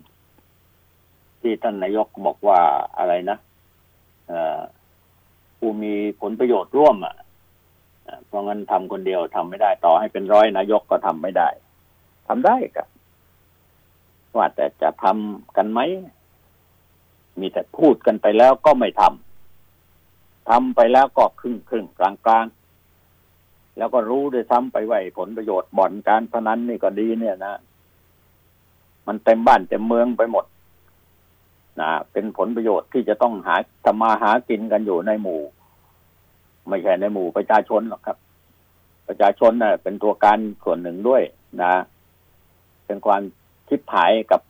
ที่ท่านนายกบอกว่าอะไรนะผู้มีผลประโยชน์ร่วมอะเพราะงั้นทำคนเดียวทำไม่ได้ ต่อให้เป็นร้อยนายกก็ทำไม่ได้ทำได้ครับว่าแต่จะทำกันไหม มีแต่พูดกันไปแล้วก็ไม่ทำทำไปแล้วก็ครึ่งครึ่งกลางกลางแล้วก็รู้ด้วยซ้ำไปว่าผลประโยชน์บ่อนการพนันนี่ก็ดีเนี่ยนะ มันเต็มบ้านเต็มเมืองไปหมดนะเป็นผลประโยชน์ที่จะต้องหาทำมาหากินกันอยู่ในหมู่ ไม่ใช่ในหมู่ประชาชนหรอกครับ ประชาชนนะ่ะ เป็นตัวการส่วนหนึ่งด้วยนะ เป็นความคิดถ่ายกับ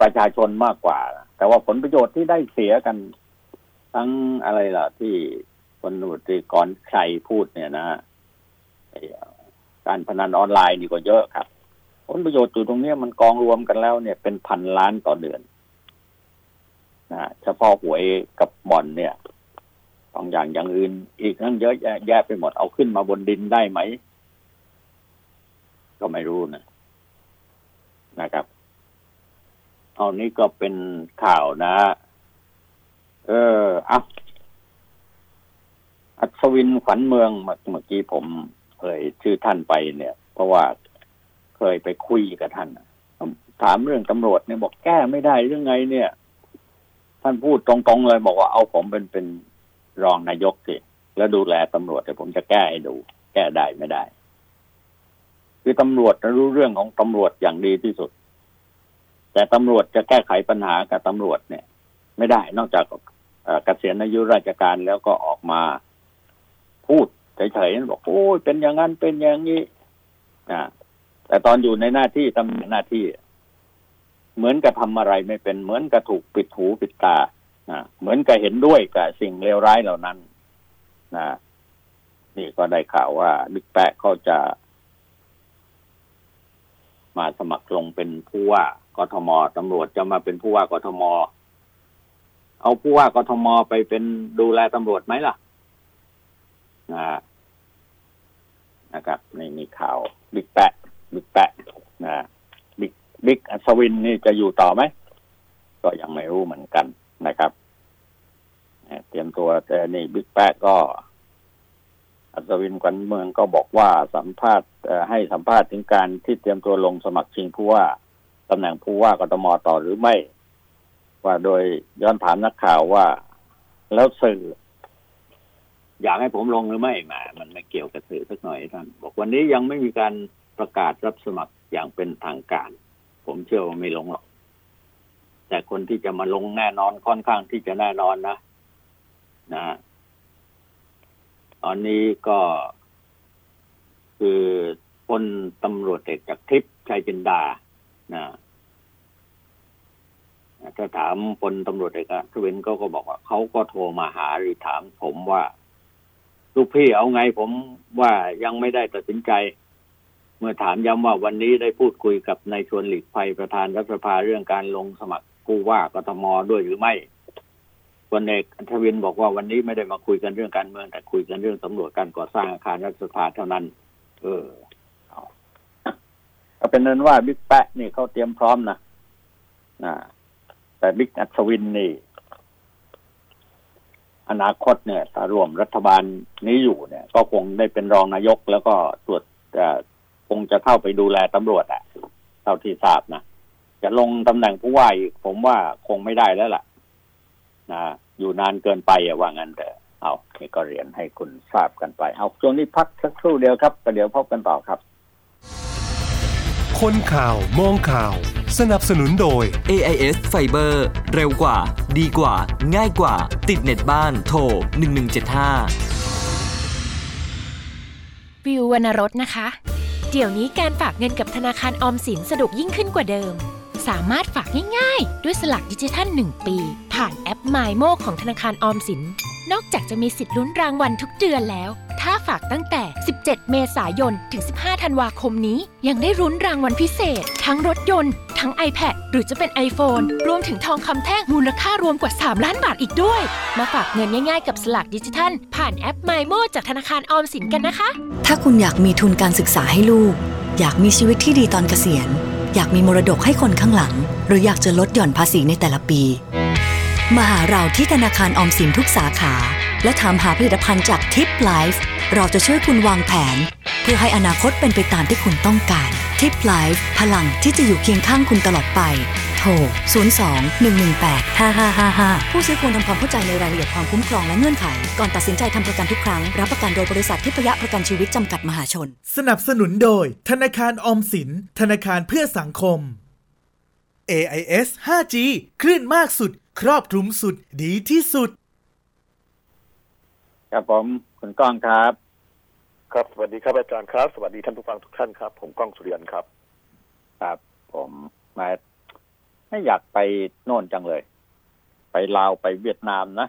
ประชาชนมากกว่า แต่ว่าผลประโยชน์ที่ได้เสียกัน ทั้งอะไรล่ะ ที่คนหนุตรีกรชัยพูดเนี่ยนะการพนันออนไลน์นี่ก็เยอะครับ ผลประโยชน์อยู่ตรงนี้มันกองรวมกันแล้วเนี่ยเป็นพันล้านต่อเดือนนะเฉพาะหวยกับบอลเนี่ยบางอย่างอย่างอื่น อีกทั้งเยอะแยะแยะไปหมดเอาขึ้นมาบนดินได้ไหม ก็ไม่รู้นะนะครับ เอานี้ก็เป็นข่าวนะ เอออะอัศวินขวัญเมืองเมื่อกี้ผมเอ่ยชื่อท่านไปเนี่ย เพราะว่าเคยไปคุยกับท่านถามเรื่องตำรวจเนี่ยบอกแก้ไม่ได้เรื่องไง เนี่ย ท่านพูดตรงๆเลย บอกว่าเอาผมเป็นเป็นรองนายกสิแล้วดูแลตำรวจแต่ผมจะแก้ให้ดู แก้ได้ไม่ได้ คือตำรวจรู้เรื่องของตำรวจอย่างดีที่สุด แต่ตำรวจจะแก้ไขปัญหากับตำรวจเนี่ย ไม่ได้นอกจากเกษียณอายุราชการแล้วก็ออกมา พูดเฉยๆบอกโอ้ยเป็นอย่างนั้นเป็นอย่างนี้อ่าแต่ตอนอยู่ในหน้าที่ตำแหน่งหน้าที่ เหมือนกับทำอะไรไม่เป็นเหมือนกับถูกปิดหูปิดตาอ่าเหมือนกับเห็นด้วยกับสิ่งเลวร้ายเหล่านั้นนะนี่ก็ได้ข่าวว่าบิ๊กแปะเขาจะ มาสมัครลงเป็นผู้ว่ากทมตำรวจจะมาเป็นผู้ว่ากทม เอาผู้ว่ากทมไปเป็นดูแลตำรวจไหมล่ะนะนะครับในมีข่าวบิ๊กแปะบิ๊กแปะนะบิ๊กบิ๊กอัศวินนี่จะอยู่ต่อไหม ก็ยังไม่รู้เหมือนกันนะครับเตรียมตัวแต่นี่บิ๊กแปะก็ อัศวินขวัญเมืองก็บอกว่าสัมภาษณ์ให้สัมภาษณ์ถึงการที่เตรียมตัวลงสมัครชิงผู้ว่าตำแหน่งผู้ว่ากทมต่อหรือไม่ ว่าโดยย้อนถามนักข่าวว่า แล้วสื่อ อยากให้ผมลงหรือไม่มา มันไม่เกี่ยวกับสื่อสักหน่อยท่านบอกวันนี้ยังไม่มีการประกาศรับสมัครอย่างเป็นทางการ ผมเชื่อว่าไม่ลงหรอก แต่คนที่จะมาลงแน่นอนค่อนข้างที่จะแน่นอนนะนะ ตอนนี้ก็ คือพลตำรวจเอกจากทิพย์ชัยจินดานะถ้าถามพลตำรวจเอกทวินเขาก็บอกว่าเขาก็โทรมาหาหรือถามผมว่า ลูกพี่เอาไงผมว่ายังไม่ได้ตัดสินใจ เมื่อถามย้ำว่าวันนี้ได้พูดคุยกับนายชวนหลีกภัยประธานรัฐสภาเรื่องการลงสมัครผู้ว่ากทมด้วยหรือไม่ พลเอกอัธวินบอกว่าวันนี้ไม่ได้มาคุยกันเรื่องการเมือง แต่คุยกันเรื่องสำรวจการก่อสร้างอาคารรัฐสภาเท่านั้น เออเอาก็เป็นนั้นว่าบิ๊กแปะนี่เขาเตรียมพร้อมนะนะแต่บิ๊กอัศวินนี่ อนาคตเนี่ยถ้ารวมรัฐบาลนี้อยู่เนี่ย ก็คงได้เป็นรองนายกแล้วก็ตรวจคงจะเข้าไปดูแลตำรวจอะเท่าที่ทราบนะจะลงตำแหน่งผู้ว่าอีกผมว่าคงไม่ได้แล้วล่ะ นะอยู่นานเกินไปอะว่างั้นแต่เอานี่ก็เรียนให้คุณทราบกันไป เอาช่วงนี้พักสักครู่เดียวครับแต่เดี๋ยวพบกันต่อครับ คนข่าวมองข่าว สนับสนุนโดย AIS Fiber เร็วกว่า ดีกว่า ง่ายกว่า ติดเน็ตบ้านโทร 1175 วิววรรณรสนะคะ เดี๋ยวนี้การฝากเงินกับธนาคารออมสินสะดวกยิ่งขึ้นกว่าเดิม สามารถฝากง่ายๆ ด้วยสลักดิจิทัล 1 ปี ผ่านแอป m ม m o ของธนาคารออมสิน นอกจากจะมีสิทธิ์ลุ้นรางวัลทุกเดือนแล้ว ถ้าฝากตั้งแต่ 17 เมษายน ถึง 15 ธันวาคมนี้ ยังได้รุ้นรางวัลพิเศษ ทั้งรถยนต์ ทั้ง iPad หรือจะเป็น iPhone รวมถึงทองคำแท่งมูลค่ารวมกว่า 3 ล้านบาทอีกด้วย มาฝากเงินง่ายๆ กับสลักดิจิทัล ผ่านแอป m ม m o จากธนาคารออมสินกันนะคะ ถ้าคุณอยากมีทุนการศึกษาให้ลูก อยากมีชีวิตที่ดีตอนเกษียณ อยากมีมรดกให้คนข้างหลัง หรืออยากจะลดหย่อนภาษีในแต่ละปี มาหาเราที่ธนาคารออมสินทุกสาขา และถามหาผลิตภัณฑ์จากทิปไลฟ์เราจะช่วยคุณวางแผน เพื่อให้อนาคตเป็นไปตามที่คุณต้องการทิปไลฟ์พลังที่จะอยู่เคียงข้างคุณตลอดไป โทร 02-118-5555 ผู้ซื้อควรทำความเข้าใจในรายละเอียดความคุ้มครองและเงื่อนไข ก่อนตัดสินใจทำประกันทุกครั้ง รับประกันโดยบริษัททิพยประกันชีวิตจำกัดมหาชน สนับสนุนโดย ธนาคารออมสิน ธนาคารเพื่อสังคม AIS 5G คลื่นมากสุด ครอบคลุมสุดดีที่สุด ครับผมคุณก้องครับ ครับ สวัสดีครับอาจารย์ครับ สวัสดีท่านผู้ฟังทุกท่านครับ ผมก้องสุริยันครับ ครับ ผมมา ไม่อยากไปโน่นจังเลย ไปลาวไปเวียดนามนะ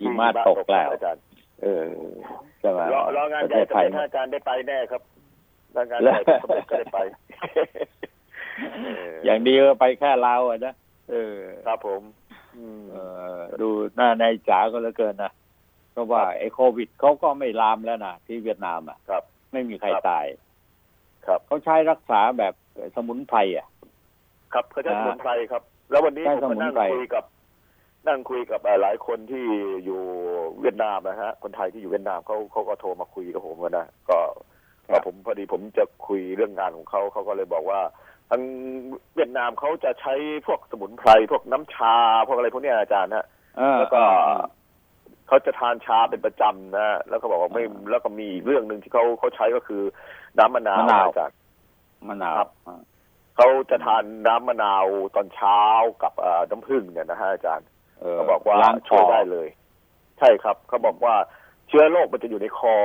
หิมะตกแล้วอาจารย์เออใช่ไหมรอรองานประใหเทญ่ศจะไทยเป็นอาจารย์ได้ไปแน่ครับรองานใหญ่จะสำเร็จก็ได้ไป อย่างดีก็ไปแค่ลาวอะนะเออ ครับผมอืมเออดูหน้าในจ๋าก็เหลือเกินนะเพราะว่าไอ้โควิดเขาก็ไม่ลามแล้วนะที่เวียดนามอะครับ ไม่มีใครครับตาย ครับเขาใช้รักษาแบบสมุนไพรอะ ครับเขาใช้อ่าสมุนไพรครับ แล้ววันนี้ใช้ผมก็สมุนนั่งไพรคุยกับ นั่งคุยกับเอ่อหลายคนที่อยู่เวียดนามนะฮะ คนไทยที่อยู่เวียดนามเขาเขาก็โทรมาคุยกับผมนะก็ก็ผมพอดีผมจะคุยเรื่องงานของเขาเขาก็เลยบอกว่าทางเวียดนามเขาจะใช้พวกสมุนไพรพวกน้ำชาพวกอะไรพวกเนี้ยอาจารย์ฮะเออแล้วก็เออเขาจะทานชาเป็นประจำนะแล้วก็บอกว่าไม่อ่าแล้วก็มีอีกเรื่องหนึ่งที่เขาเขาใช้ก็คือ น้ำมะนาวมะนาวอาจารย์มะนาวครับอ่า เขาจะทานน้ำมะนาวตอนเช้ากับเอ่อน้ำผึ้งเนี่ยนะฮะอาจารย์เออเขาบอกว่าล้างคช่วอยได้เลย ใช่ครับเขาบอกว่าเชื้อโรคมันจะอยู่ในคอ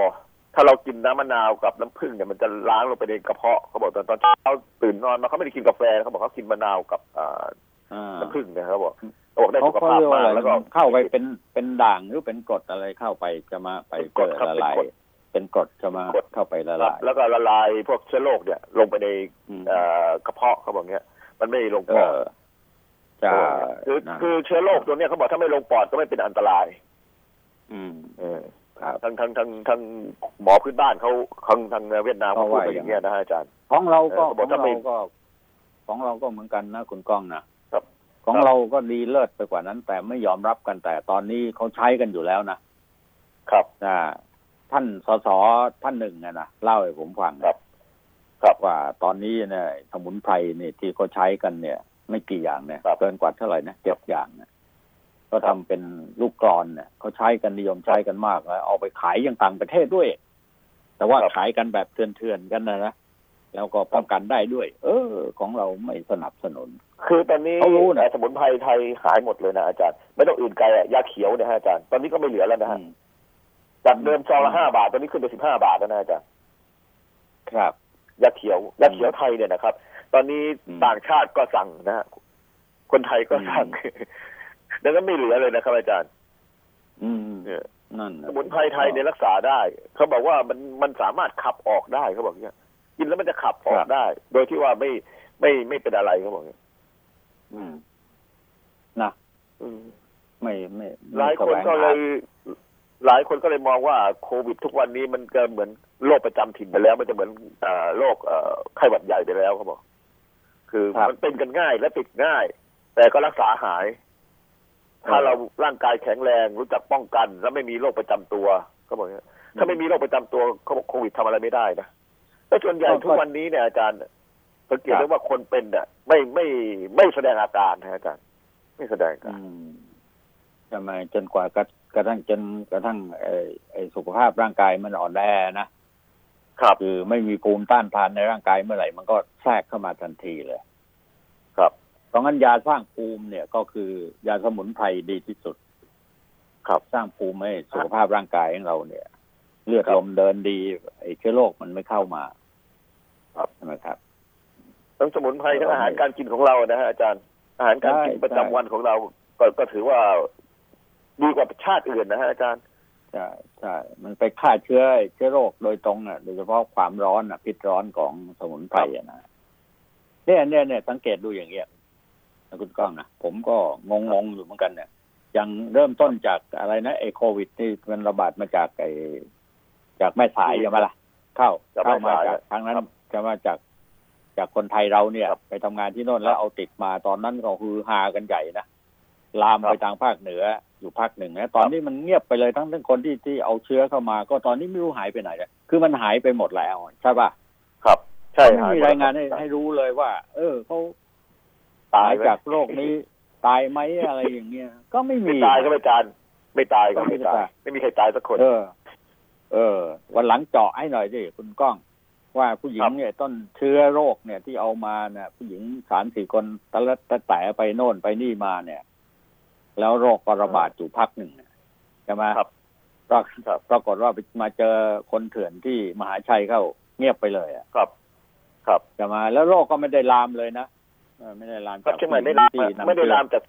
ถ้าเรากินน้ำมะนาวกับน้ำผึ้งเนี่ยมันจะล้างลงไปในกระเพาะเขาบอกตอนตอนเช้าตื่นนอนมาเขาไม่ได้กินกาแฟเขาบอกเขากินมะนาวกับเอ่ออ่าน้ำผึ้งเนี่ยเขาบอกเขาบอกได้เขาสุขเขาภาพเรียกว่ามาอะกไรแล้วก็เข้าไปเป็นเป็นด่างหรือเป็นกรดอะไรเข้าไปจะมาไปเป็นเจกรดอครับละลายเป็นกรด เป็นกรดจะมาเป็นกรดเข้าไปละครับลายแล้วก็ละลายพวกเชื้อโรคเนี่ย ลงไปในอืมเอ่อกระเพาะเขาบอกเงี้ย มันไม่ลงเอปอดอจะคือนะคือเชื้อโรคตัวเนี้ยเขาบอกถ้าไม่ลงปอดก็ไม่เป็นอันตราย อืม เออครับทางทางทางทางหมอพื้นบ้านเขาทางทางเวียดนามเขาเขาพูดว่ามาอย่างเงี้ยนะฮะอาจารย์ ของเราก็เออเขาขบออกงถ้าไม่เราก็ ของเราก็เหมือนกันนะคุณก้องนะครับของครับเราก็ดีเลิศไปกว่านั้น แต่ไม่ยอมรับกันแต่ตอนนี้เขาใช้กันอยู่แล้วนะครับนะ ท่านสสท่านหนึ่งอะนะเล่าให้ผมฟังครับครับว่าตอนนี้เนี่ยสมุนไพรเนี่ยที่เขาใช้กันเนี่ย ไม่กี่อย่างเนี่ยครับเกินกว่าเท่าไหร่นะเจ็ดอย่างเนี่ยก็ทำเป็นลูกกรอนเนี่ยเขาใช้กันนิยมใช้กันมากแล้วเอาไปขายยังต่างประเทศด้วย แต่ว่าครับขายกันแบบเถื่อนๆกันนะนะแล้วก็ป้องกันได้ด้วย เออ ของเราไม่สนับสนุน คือตอนนี้เขารู้นะเอ่อสมุนไพรไทยหายหมดเลยนะอาจารย์ ไม่ต้องอื่นไกลอะยาเขียวเนี่ยฮะอาจารย์ ตอนนี้ก็ไม่เหลือแล้วนะฮะอืม จากเดิมซองละห้าบาทตอนนี้ขึ้นไปสิบห้าบาทแล้วนะอาจารย์ครับยาเขียวยาเขียวไทยเนี่ยนะครับ ตอนนี้อืมต่างชาติก็สั่งนะฮะคนไทยก็สั่งดังนั้นไม่เหลือเลยนะครับ อาจารย์ อืมเนี่ยนั่นน่ะสมุนไพรไทยเนี่ยรักษาได้เขาบอกว่ามันมันสามารถขับออกได้เขาบอกเนี้ยกินแล้วมันจะขับออกได้ โดยที่ว่าไม่ไม่ไม่เป็นอะไรเขาบอกเนี้ยอืมนะอืมไม่ไม่ไม่หลายคนก็เลย หลายคนก็เลยมองว่าโควิด ทุกวันนี้มันก็เหมือนโรคประจำถิ่นไปแล้ว มันจะเหมือนอ่าโรคเอ่อไข้หวัดใหญ่ไปแล้วเขาบอก คือมันเป็นกันง่ายและติดง่าย แต่ก็รักษาหาย ถ้าเราร่างกายแข็งแรงรู้จักป้องกัน แล้วไม่มีโรคประจำตัวเขาบอกอย่างนี้ยถ้าไม่มีโรคประจำตัวเขาบอกโควิดทำอะไรไม่ได้นะแล้วส่วนใหญ่ทุกวันนี้เนี่ยอาจารย์สังเกตได้ว่าคนเป็นอะไม่ไม่ไม่แสดงอาการนะอาจารย์ไม่แสดงอาอืการมทำไมจนกว่า กระกระทั่งจนกระทั่งไอ้ไอ้สุขภาพร่างกายมันอ่อนแอนะครับคือไม่มีภูมิต้านทานในร่างกายเมื่อไหร่ มันก็แทรกเข้ามาทันทีเลย ครับเพราะงั้นยาสร้างภูมิเนี่ยก็คือยาสมุนไพรดีที่สุด ครับสร้างภูมิให้สุขภาพร่างกายของเราเนี่ย เลือดครับลมเดินดีไอ้เชื้อโรคมันไม่เข้ามา ครับใช่ไหมครับทั้งสมุนไพรทั้งอาหารการกินของเรานะฮะอาจารย์อาหารการกินใช่ประจำวันของเราก็ก็ถือว่า ดีกว่าชาติอื่นนะฮะอาจารย์ใช่ใช่มันไปฆ่าเชื้อเชื้อโรคโดยตรงอะโดยเฉพาะความร้อนอะพิษร้อนของสมุนไพรอะนะเนี่ยเนี่ยเนี่ยสังเกตดูอย่างเงี้ยนะคุณก้องนะผมก็งงงๆอยู่เหมือนกันเนี่ยยังเริ่มต้นจากอะไรนะไอ้โควิดที่มันระบาดมาจากไอ้จากแม่สายใช่ไหมล่ะเข้าจากแม่เข้ามาสายจากทางนั้นครับจะมาจากจากคนไทยเราเนี่ยครับไปทำงานที่โน่นแล้วเอาติดมาตอนนั้นก็คือฮากันใหญ่นะลามครับไปทางภาคเหนือ อยู่ภาคหนึ่งนะตอนนี้มันเงียบไปเลยทั้งทั้งคนที่ที่เอาเชื้อเข้ามา ก็ตอนนี้ไม่รู้หายไปไหนเลยคือมันหายไปหมดแล้วใช่ปะครับ ใช่ไม่หมีหดรายงานให้ครับให้รู้เลยว่า เออเขาตายหายไหมจากโรคนี้ ตายไหมอะไรอย่างเงี้ยก็ไม่มีไม่ตายก็ไม่จานไม่ตายก็ไม่ไม่ตายตาย ไม่มีใครตายสักคน เออ เออ วันหลังเจาะให้หน่อยดิคุณก้องว่าผู้หญิครังบเนี่ยต้นเชื้อโรคเนี่ยที่เอามาเนี่ยผู้หญิงสามสี่คนตะละตะแต่ไปโน่นไปนี่มาเนี่ย แล้วโรคก็ระบาดอยู่พักหนึ่งเนี่ยใช่ไหมครับปรากครับปรากฏว่าไปมาเจอคนเถื่อนที่มหาชัยเข้าเงียบไปเลยอะครับ ครับใช่ไหมแล้วโรคก็ไม่ได้ลามเลยนะเออไม่ได้ลามครับจากเชียงใหม่ผู้ไม่หญิงลามที่นำไม่ได้เชื้อลามจาก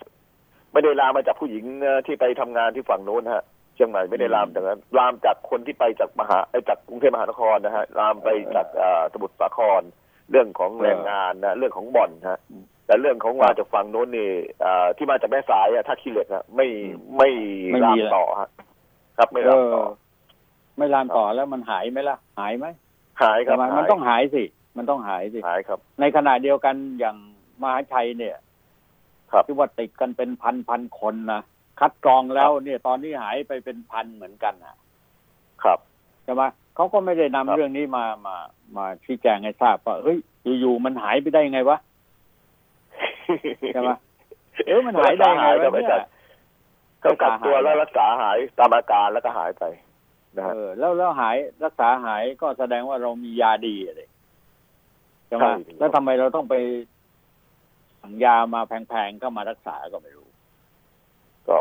ไม่ได้ลามมาจากผู้หญิงเอ่อที่ไปทำงานที่ฝั่งโน้นฮะเชียงใหม่ไม่ได้ลามอืมจากนั้นลามจากคนที่ไปจากมหาไอ้จากกรุงเทพมหานครนะฮะลามไปจากเอ่อสมุทรสาครเรื่องของแรงงานนะเรื่องของบ่อนฮะ แต่เรื่องของมาจากฝั่งโน้นนี่เอ่อที่มาจากแม่สายอะท่าขี้เหล็กอะไม่ไม่ลามต่อฮะครับไม่เอลามอต่อ ไม่ลามต่อแล้วมันหายไหมล่ะ หายไหมหายครัใช่บไหมหายมันต้องหายสิ มันต้องหายสิหายครับ ในขณะเดียวกันอย่างมหาชัยเนี่ย ครับที่ว่าติดกันเป็นพันพันคนนะคัดกรองแล้วเนี่ยตอนนี้หายไปเป็นพันเหมือนกันนะครับใช่ไหมเขาก็ไม่ได้นำครับเรื่องนี้มามามาชี้แจงให้ทราบว่าเฮ้ยอยู่ๆมันหายไปได้ไงวะ ใช่ไหมเออมันหายได้ไงครับวะอาเนี่จารยย์ก็กักตัวแล้วรักษาหายตามอาการแล้วก็หายไปนะฮะเออแล้วแล้วหายรักษาหายก็แสดงว่าเรามียาดีอะไรใช่ไหมใช่แล้วทำไมเราต้องไปสั่งยามาแพงๆก็มารักษาก็ไม่รู้ ก็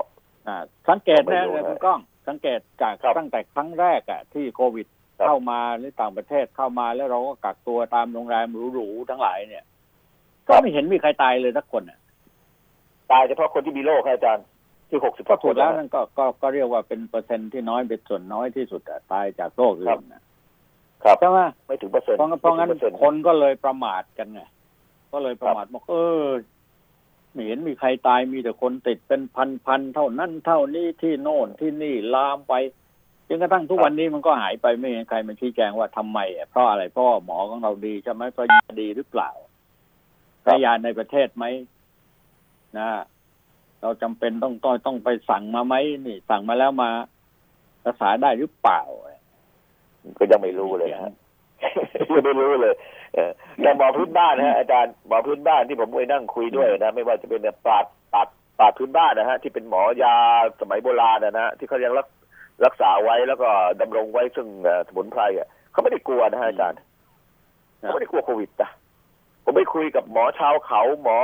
อ่าสังเกตไม่นะรู้นะคุณก้อง สังเกตจากครับตั้งแต่ครั้งแรกอะที่โควิดครับเข้ามาหรือต่างประเทศเข้ามาแล้วเราก็กักตัวตามโรงแรมหรูๆทั้งหลายเนี่ย ก็ไม่เห็นมีใครตายเลยสักคนอะตายเฉพาะคนที่มีโรคครับอาจารย์ที่หกสิบก็คถูนกแล้วนะนั่นก็ก็ก็เรียกว่าเป็นเปอร์เซ็นต์ที่น้อยเป็นส่วนน้อยที่สุดอะตายจากโรคอื่ครันบนะครับใช่ไหมไม่ถึงเปอร์เซ็นต์เพราะงั้นเพราะงั้นไม่ถึงเปอร์ซ็ต์คนก็เลยประมาทกันไงก็เลยประมาทบอกเออไม่เห็นมีใครตายมีแต่คนติดเป็นพันๆเท่านั้นเท่านี้ที่โน่นที่นี่ลามไปจนกระทั่งทุกวันนี้มันก็หายไปไม่เห็นใครมาชี้แจงว่าทำไมอะเพราะอะไรเพราะว่าหมอของเราดีใช่ไหมเพราะยาดีหรือเปล่า ครับยาในประเทศไหมนะเราจำเป็นต้องต้องต้องไปสั่งมาไหมนี่ สั่งมาแล้วมารักษาได้หรือเปล่า ก็ยังไม่รู้เลยฮะยังไม่รู้เลยเออแต่หมอพื้นบ้านนะฮะอาจารย์หมอพื้นบ้านที่ผมไปนั่งคุยด้วยนะไม่ว่าจะเป็นปราดปราดปราดพื้นบ้านนะฮะที่เป็นหมอยาสมัยโบราณนะฮะที่เขายังรักรักษาไว้แล้วก็ดำรงไว้ซึ่งเอ่อสมุนไพรอะเขาไม่ได้กลัวนะฮะอาจารย์ครับเขาไม่ได้กลัวโควิดนะ ผมไปคุยกับหมอชาวเขาหมอ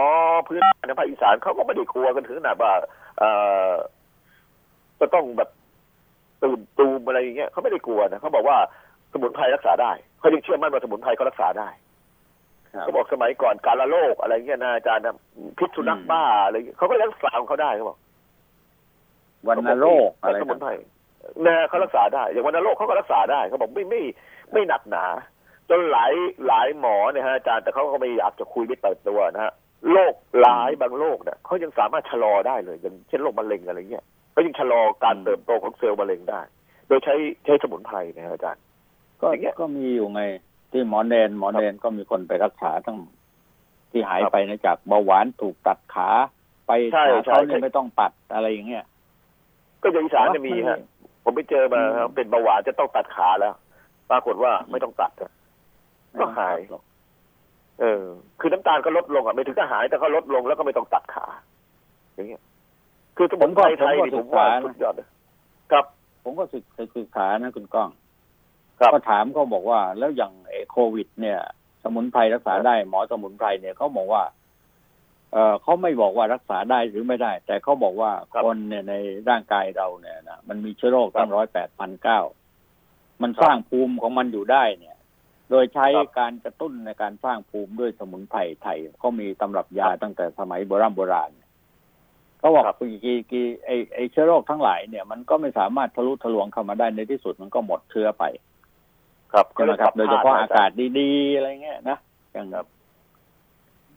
พื้นบ้านในภาคอีสานเขาก็ไม่ได้กลัวกันถึงขนาดว่าเออจะต้องแบบตื่นตูมอะไรอย่างเงี้ยเขาไม่ได้กลัวนะเขาบอกว่าสมุนไพรรักษาได้เขายังเชื่อมั่นว่าสมุนไพรเขารักษาได้ครับเขาบอกสมัยก่อนการละโรคอะไรเงี้ยนะอาจารย์นะพิษสุนัขอืมบ้าอะไรเงี้ยเขาก็รักษาของเขาได้เขาบอกวันโรคอะไรสมุนไพรนะเขารักษาได้ อย่างวันโรคเขาก็รักษาได้เขาบอกไม่ไม่ไม่หนักหนา จนหลายหลายหมอเนี่ยฮะอาจารย์แต่เขาก็ไม่อยากจะคุยไม่เปิดตัวนะฮะโรคหลายบางโรคเนี่ยเขายังสามารถชะลอได้เลย อย่างเช่นโรคมะเร็งอะไรเงี้ยเขายังชะลอการเติบโตของเซลล์มะเร็งได้ โดยใช้ใช้สมุนไพรนะฮะอาจารย์ ก็อย่างเงี้ยก็มีอยู่ไง ที่หมอเนนหมอเนนก็มีคนไปรักษาทั้งที่หายครับไปนะจากเบาหวานถูกตัดขาไปใช่ขาใช่เขาเนี่ยใช่ไม่ต้องตัดอะไรอย่างเงี้ยก็อย่างอีสานจะมีฮะผมไปเจอมาครับเป็นเบาหวานจะต้องตัดขาแล้ว ปรากฏว่าไม่ต้องตัดอะ ก็หาย เออ คือน้ำตาลก็ลดลงอะไม่ถึงจะหายแต่ก็ลดลงแล้วก็ไม่ต้องตัดขา อย่างเงี้ย คือสมุนไพรไทยนี่ผมว่าสุดยอดเลยครับ ผมก็ศึกศึกษานะคุณก้องครับก็ถามเขาบอกว่า แล้วอย่างไอ้โควิด เนี่ย สมุนไพรรักษาได้หมอสมุนไพรเนี่ยเขาบอกว่าเออเขาไม่บอกว่ารักษาได้หรือไม่ได้ แต่เขาบอกว่าครับคนเนี่ยในร่างกายเราเนี่ยนะมันมีเชื้อโรคตั้งครับร้อยแปดพันเก้ามันสร้างภูมิของมันอยู่ได้เนี่ย โดยใช้ครับการกระตุ้นในการสร้างภูมิด้วยสมุนไพรไทยเขามีตำรับยาตั้งแต่สมัยโบราณโบราณเขาบอกครับกี่กี่ไอไอเชื้อโรคทั้งหลายเนี่ย มันก็ไม่สามารถทะลุทะลวงเข้ามาได้ในที่สุดมันก็หมดเชื้อไป ครับใช่ไหมครับ โดยเฉพาะอากาศดีๆอะไรเงี้ยนะอย่างครับ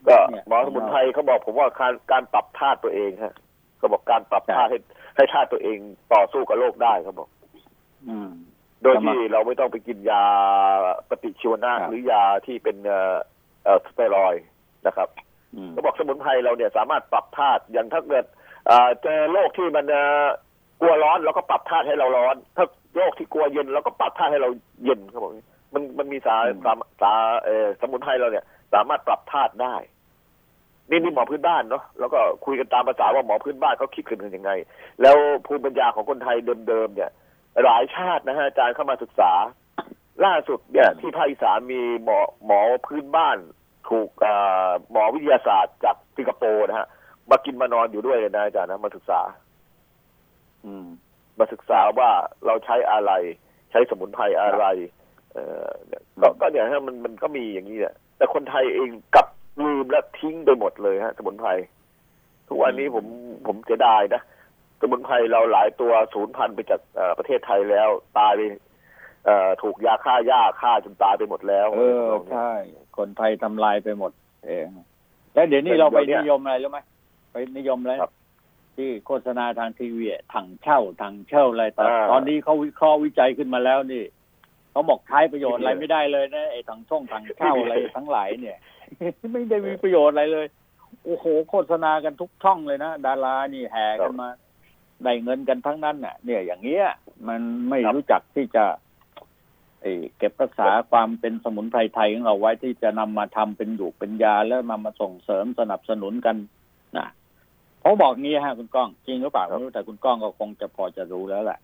ก็เนี่ยหมอสมุนไพรเขาบอกผมว่าการการปรับธาตุตัวเองฮะเขาบอกการปรับธาตุให้ให้ธาตุตัวเองต่อสู้กับโรคได้เขาบอก อืม โดยครับที่เราไม่ต้องไปกินยาปฏิชีวนะครับหรือยาที่เป็นเอ่อเอ่อสเตียรอยด์นะครับอืมก็บอกสมุนไพรเราเนี่ยสามารถปรับธาตุอย่างถ้าเกิดเอ่อเจอโรคที่มันเอ่อกลัวร้อนเราก็ปรับธาตุให้เราร้อน ถ้าโรคที่กลัวเย็นเราก็ปรับธาตุให้เราเย็นเขาบอกอย่างนี้มันมันมีสารอืมสารสารเอ่อสมุนไพรเราเนี่ย สามารถปรับธาตุได้นี่นี่หมอพื้นบ้านเนาะแล้วก็คุยกันตามภาษาว่าหมอพื้นบ้านเขาคิดกันยังไง แล้วภูมิปัญญาของคนไทยเดิมๆเนี่ย หลายชาตินะฮะอาจารย์เข้ามาศึกษา ล่าสุดเนี่ยที่ภาคอีสานมีหมอหมอพื้นบ้าน ถูกอ่าหมอวิทยาศาสตร์จากสิงคโปร์นะฮะมากินมานอนอยู่ด้วยเลยนะอาจารย์นะมาศึกษา อืม มาศึกษาว่าเราใช้อะไร ใช้สมุนไพรอะไร เออเนี่ยก็ก็เนี่ยฮะมันมันก็มีอย่างนี้แหละแต่คนไทยเองกลับลืมและทิ้งไปหมดเลยฮะ สมุนไพรทุกวันนี้ผมผมเสียดายนะส มุนไพรเราหลายตัวสูญพันธุ์ไปจากเอ่อประเทศไทยแล้ว ตายไปเอ่อถูกยาฆ่าหญ้าฆ่าจนตายไปหมดแล้ว เออใช่คนไทยทำลายไปหมด เองแล้วเดี๋ยวนี้เราไปนิยมอะไรรู้ไหมไปนิยมอะไรครับที่โฆษณาทางทีวีอะถังเช่าถังเช่าอะไรตอนอ่าตอนนี้เขาวิเคราะห์วิจัยขึ้นมาแล้วนี่เขาบอกใช้ประโยชน์อะไรไม่ได้เลยนะไอ้ถังช่องถังเช่าอะไรทั้งหลายเนี่ย ไม่ได้มีประโยชน์อะไรเลยโอ้โหโฆษณากันทุกช่องเลยนะดารานี่แห่กันมา ได้เงินกันทั้งนั้นน่ะ เนี่ยอย่างเงี้ย มันไม่รู้จักที่จะเอ่อเก็บรักษาความเป็นสมุนไพรไทยของเราไว้ที่จะนำมาทำเป็นอยู่เป็นยาแล้วนำมาส่งเสริมสนับสนุนกันนะเขาบอกงี้ฮะคุณก้อง จริงหรือเปล่าไม่รู้แต่คุณก้องก็คงจะพอจะรู้แล้วแหละ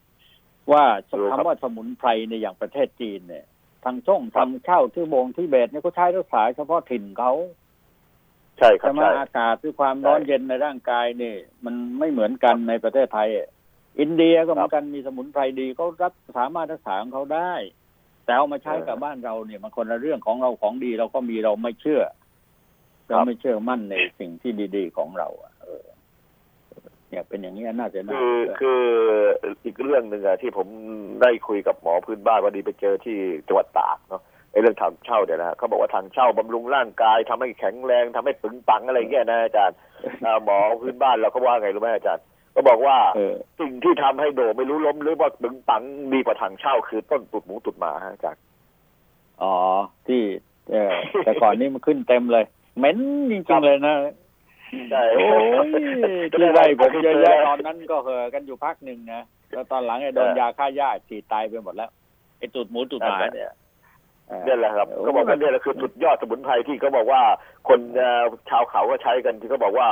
ว่ารู้ครับคำว่าสมุนไพรในยอย่างประเทศจีนเนี่ย ทางช่องทางเช่าที่โบงที่เบตเนี่ยเขาใช้รักษาเฉพาะถิ่นเขา ใช่ครัใช่บไหมใช่อากาศที่ความร้อนใช่เย็นในร่างกายนี่ มันไม่เหมือนกันในประเทศไทยอะอินเดียก็เหมือนกันมีสมุนไพรดีเขารับสามารถรักษาของเขาได้ แต่เอามาใช้กับบ้านเราเนี่ยมันคนละเรื่องของเราของดีเราก็มีเราไม่เชื่อเราไม่เชื่อมั่นในสิ่งที่ดี ๆ ของเราอะเออเนี่ยเป็นอย่างนี้น่าจะน่าคือคืออีกเรื่องหนึ่งอะที่ผมได้คุยกับหมอพื้นบ้านวันนี้ไปเจอที่จังหวัดตากเนาะไอ้ เรื่องทางเช่าเนี่ยนะฮะเขาบอกว่าทางเช่าบำรุงร่างกายทำให้แข็งแรงทำให้ปึงปังอะไรเงี้ยนะอาจารย์อ่าหมอพื้นบ้านเราเขาว่าไงรู้ไหมอาจารย์ ก็บอกว่าเออสิ่งที่ทำให้โดไม่รู้ล้มหรือว่าปึงปังดีกว่าทางเช่าคือต้นตุดหมูตุดหมาฮะอาจารย์อ๋อที่เออแต่ก่อนนี้มันขึ้นเต็มเลยเหม็นจริงๆเลยนะใช่โอ้ยที่ไร่ผมเยอะแยะตอนนั้นก็เห่อกันอยู่พักหนึ่งนะแล้วตอนหลังไอ้โดนยาฆ่าหญ้าฉีดตายไปหมดแล้วไอ้ตุดหมูตุดหมาเนี่ยเออเนี่ยแหละครับเขาบอกว่าเนี่ยแหละคือสุดยอดสมุนไพรที่เขาบอกว่าคนเอ่อชาวเขาก็ใช้กันที่เขาบอกว่า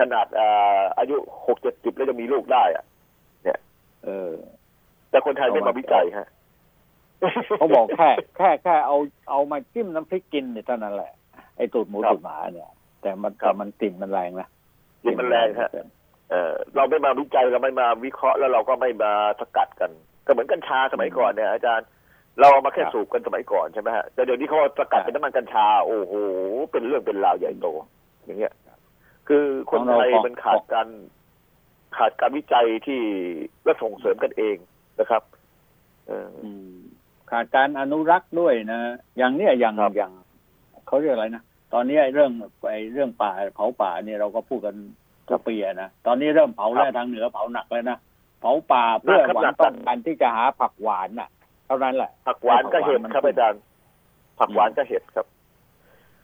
ขนาดเอ่ออายุหกเจ็ดสิบแล้วจะมีลูกได้อะเออ แต่คนไทยไม่มาวิจัยฮะเขาบอกแค่แค่แค่เอาเอามาจิ้มน้ำพริกกินเนี่ยเท่านั้นแหละไอ้ตูดหมูครับตูดหมาเนี่ย แต่มันครับแต่มันกลิ่นมันแรงนะกลิ่นมันแรงฮะเออเราไม่มาวิจัยเราไม่มาวิเคราะห์แล้วเราก็ไม่มาสกัดกัน ก็เหมือนกัญชาสมัยก่อนเนี่ยอาจารย์ เราเอามาแค่สูบกันสมัยก่อนใช่ไหมฮะแต่เดี๋ยวนี้เขาเอาสกัดเป็นน้ำมันกัญชา โอ้โห เป็นเรื่องเป็นราวใหญ่โตอย่างเงี้ย คือคนไทยมันขาดการขาดการวิจัยที่และส่งเสริมกันเองนะครับเอออืมขาดการอนุรักษ์ด้วยนะ อย่างเนี้ยอย่างครับอย่างเขาเรียกอะไรนะตอนนี้ไอ้เรื่องไอ้เรื่องป่าเผาป่าเนี่ยเราก็พูดกันทุกปีอะนะตอนนี้เริ่มเผาแล้วทางเหนือเผาหนักแล้วนะเผาป่าเพื่อหนักครับหวัหนังกต้องการที่จะหาผักหวานน่ะเท่านั้นแหละ ผักหวานก็เห็ดครับอาจารย์ผักหวานก็เห็ดครับ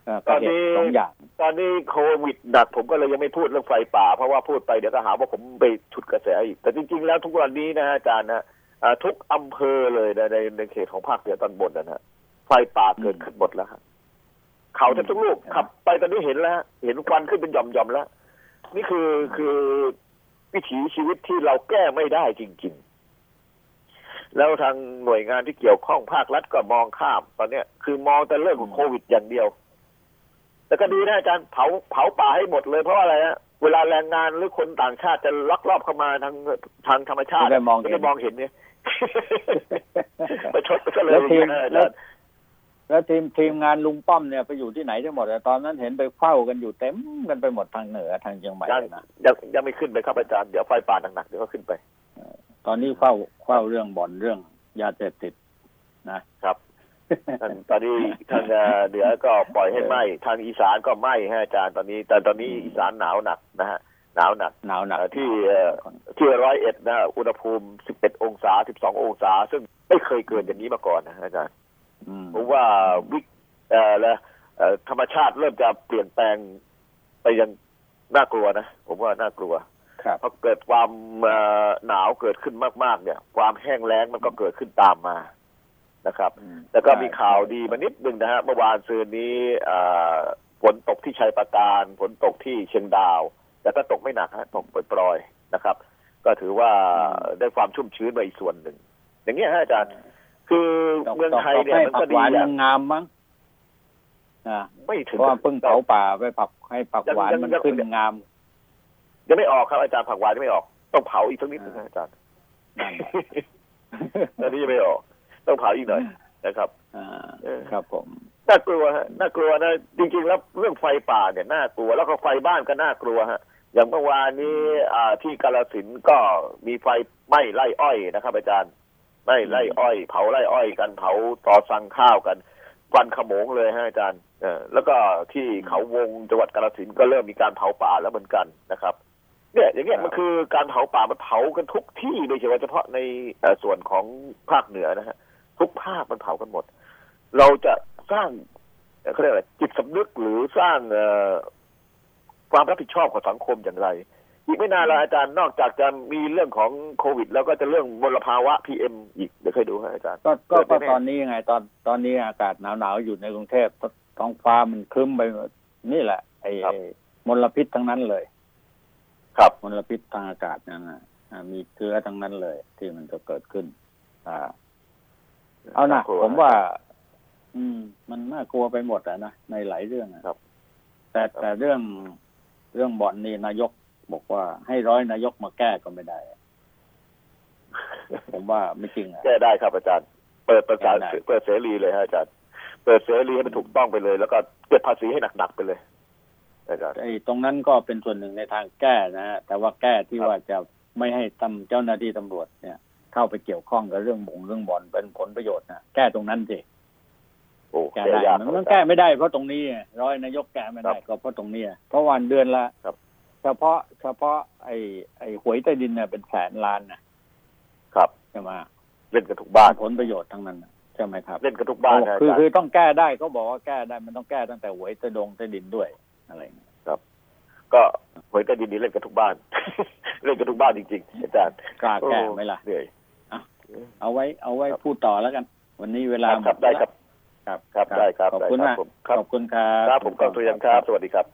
เออก็เห็นตอนนี้สองอย่างตอนนี้โควิดหนักผมก็เลยยังไม่พูดเรื่องไฟป่า เพราะว่าพูดไปเดี๋ยวก็หาว่าผมไปฉุดกระแสอีก แต่จริง ๆ แล้วทุกวันนี้นะฮะอาจารย์นะอ่าทุกอำเภอเลยนะในในเขตของภาคเหนือตอนบนนะฮะไฟป่าเกิดขึ้นหมดแล้วฮะเขาแทบทุกลูกขับ ไปตอนนี้เห็นแล้วฮะเห็นควันขึ้นเป็นหย่อมๆแล้ว นี่คือคือวิถีชีวิตที่เราแก้ไม่ได้จริง ๆ แล้วทางหน่วยงานที่เกี่ยวข้องภาครัฐก็มองข้ามตอนเนี้ยคือมองแต่เรื่องของโควิดอย่างเดียวแต่ก็ดีนะอาจารย์เผาเผาป่าให้หมดเลยเพราะว่าอะไรฮะเวลาแรงงานหรือคนต่างชาติจะลักลอบเข้ามาทางทางธรรมชาติจะได้มองเห็นจะได้มองเห็นเนี่ยประชดไปซะเลยแล้วทีมนะอาแล้จาวรย์แล้วทีมทีมงานลุงป้อมเนี่ยไปอยู่ที่ไหนทั้งหมดอะตอนนั้นเห็นไปเฝ้ากันอยู่เต็มกันไปหมดทางเหนือทางเชียงใหม่ยังเลยนะยังยังไม่ขึ้นไปครับอาจารย์เดี๋ยวไฟป่าหนักๆเดี๋ยวก็ขึ้นไป ตอนนี้เฝ้าเฝ้าเรื่องบ่อนเรื่องยาเสพติดนะครับทางตอนนี้ทางเอ่อเหนือก็ปล่อยให้ไหม้ทางอีสานก็ไหม้ฮะอาจารย์ตอนนี้ แต่ตอนนี้อีสานหนาวหนักนะฮะหนาวหนักหนาวหนักเอ่อที่เอ่อที่ร้อยเอ็ดนะอุณหภูมิ11องศา12องศา ซึ่งไม่เคยเกิดอย่างนี้มาก่อนนะอาจารย์อืมผมว่าวิกเอ่อและเอ่อธรรมชาติเริ่มจะเปลี่ยนแปลงไปยังน่ากลัวนะ ผมว่าน่ากลัวครับ พอเกิดความเอ่อหนาวเกิดขึ้นมากๆ เนี่ย ความแห้งแล้งมันก็เกิดขึ้นตามมานะครับอืมแล้วก็มีข่าวดีมานิดหนึ่งนะฮะเมื่อวานซืนนี้เอ่อฝนตกที่ชัยปราการฝนตกที่เชียงดาว แต่ก็ตกไม่หนักฮะตกปล่อยๆนะครับ ก็ถือว่าได้ความชุ่มชื้นมาอีกส่วนหนึ่ง อย่างเงี้ยฮะอาจารย์คือตกเมืองตกไทยตกเนี่ยให้มันผัก็กดีหวานอย่ามังนงามมั้งอ่าไม่ถึเพงราะว่าเพิ่งเผาป่าไปผักให้ผักหวานยังมันยังขึ้นงาม ยังไม่ออกครับอาจารย์ผักหวานยังไม่ออก ต้องเผาอีกสักนิดนึงนะอาจารย์นั่นตอนนี้ยังไม่ออก ต้องเผาอีกหน่อยนะครับอ่าเออครับผมน่ากลัวฮะน่ากลัวนะจริงๆแล้วเรื่องไฟป่าเนี่ยน่ากลัว แล้วก็ไฟบ้านก็น่ากลัวฮะอย่างเมื่อวานนี้อ่าที่กาลสินธุ์ก็มีไฟไหม้ไร่อ้อยนะครับ อาจารย์ไหม้ไร่อ้อย เผาไร่อ้อยกันเผาต่อสั่งข้าวกันควันขโมงเลยฮะอาจารย์เออแล้วก็ที่เขาวงจังหวัดกาลสินธุ์ก็เริ่มมีการเผาป่าแล้วเหมือนกันนะครับ เนี่ยอย่างเงี้ยมันคือการเผาป่ามันเผากันทุกที่โดยเฉพาะเฉพาะในเอ่อส่วนของภาคเหนือนะฮะทุกภาคมันเผากันหมด เราจะสร้างเอ่อเขาเรียกอะไรจิตสำนึกหรือสร้างเอ่อความรับผิดชอบของสังคมอย่างไร อีกไม่นานแล้วอาจารย์นอกจากจะมีเรื่องของโควิด แล้วก็จะเรื่องมลภาวะพีเอ็มอีกเดี๋ยวเคยดูฮะอาจารย์ ก็ก็เกิก็ดแน่ๆตอนนี้ไงตอนตอนนี้อากาศหนาวหนาวๆอยู่ในกรุงเทพท้องฟ้ามันครึ้มไปหมดนี่แหละไอ้ครับไอ้มลพิษทั้งนั้นเลย ครับมลพิษทางอากาศนั่นนะอ่ามีเชื้อทั้งนั้นเลย ที่มันจะเกิดขึ้น อ่า เอานะกลัวผมว่า อืม มันน่ากลัวไปหมดอะนะในหลายเรื่องอะครับ แต่แต่เรื่องเรื่องบ่อนนี่นายกบอกว่า ให้ร้อยนายกมาแก้ก็ไม่ได้อะผมว่าไม่จริงอะแก้ได้ครับอาจารย์ เปิดประกาศแก้ได้เปิดเสรีเลยฮะอาจารย์ เปิดเสรีให้มันถูกต้องไปเลย แล้วก็เก็บภาษีให้หนักๆไปเลยอาจารย์ ไอ้ตรงนั้นก็เป็นส่วนหนึ่งในทางแก้นะฮะแต่ว่าแก้ที่ครับว่าจะไม่ให้ตำเจ้าหน้าที่ตำรวจเนี่ย เข้าไปเกี่ยวข้องกับเรื่องบ่งเรื่องบ่อนเป็นผลประโยชน์นะแก้ตรงนั้นสิโอ้แก้แก้ได้ยากมันครับมันอาจารย์แก้ไม่ได้เพราะตรงนี้ไงร้อยนายกแก้ไม่ได้ครับก็เพราะตรงนี้เพราะวันเดือนละครับเฉพาะเฉพาะ ไอ้ไอ้หวยใต้ดินเนี่ยเป็นแสนล้านนะครับใช่ไหมเล่นกันทุกบ้านผลประโยชน์ทั้งนั้นน่ะใช่ไหมครับ เล่นกันทุกบ้านนะอาคือจารคือย์ต้องแก้ได้เขาบอกว่าแก้ได้มันต้องแก้ตั้งแต่หวยใต้ดงใต้ดินด้วย อะไรอย่างเงี้ยก็หวยใต้ดินนี่เล่นกันทุกบ้าน เล่นกันทุกบ้านจริงๆอาจารย์กล้าแก้ไหมล่ะเหนื่อยเอาไว้ เอาไว้ครับพูดต่อแล้วกัน วันนี้เวลาครับหมครับได้ครับ ครับ ครับได้ครับขอบคุณได้มากผมครับขอบคุณครับครับผมกองทุเรียนครับ สวัสดีครับ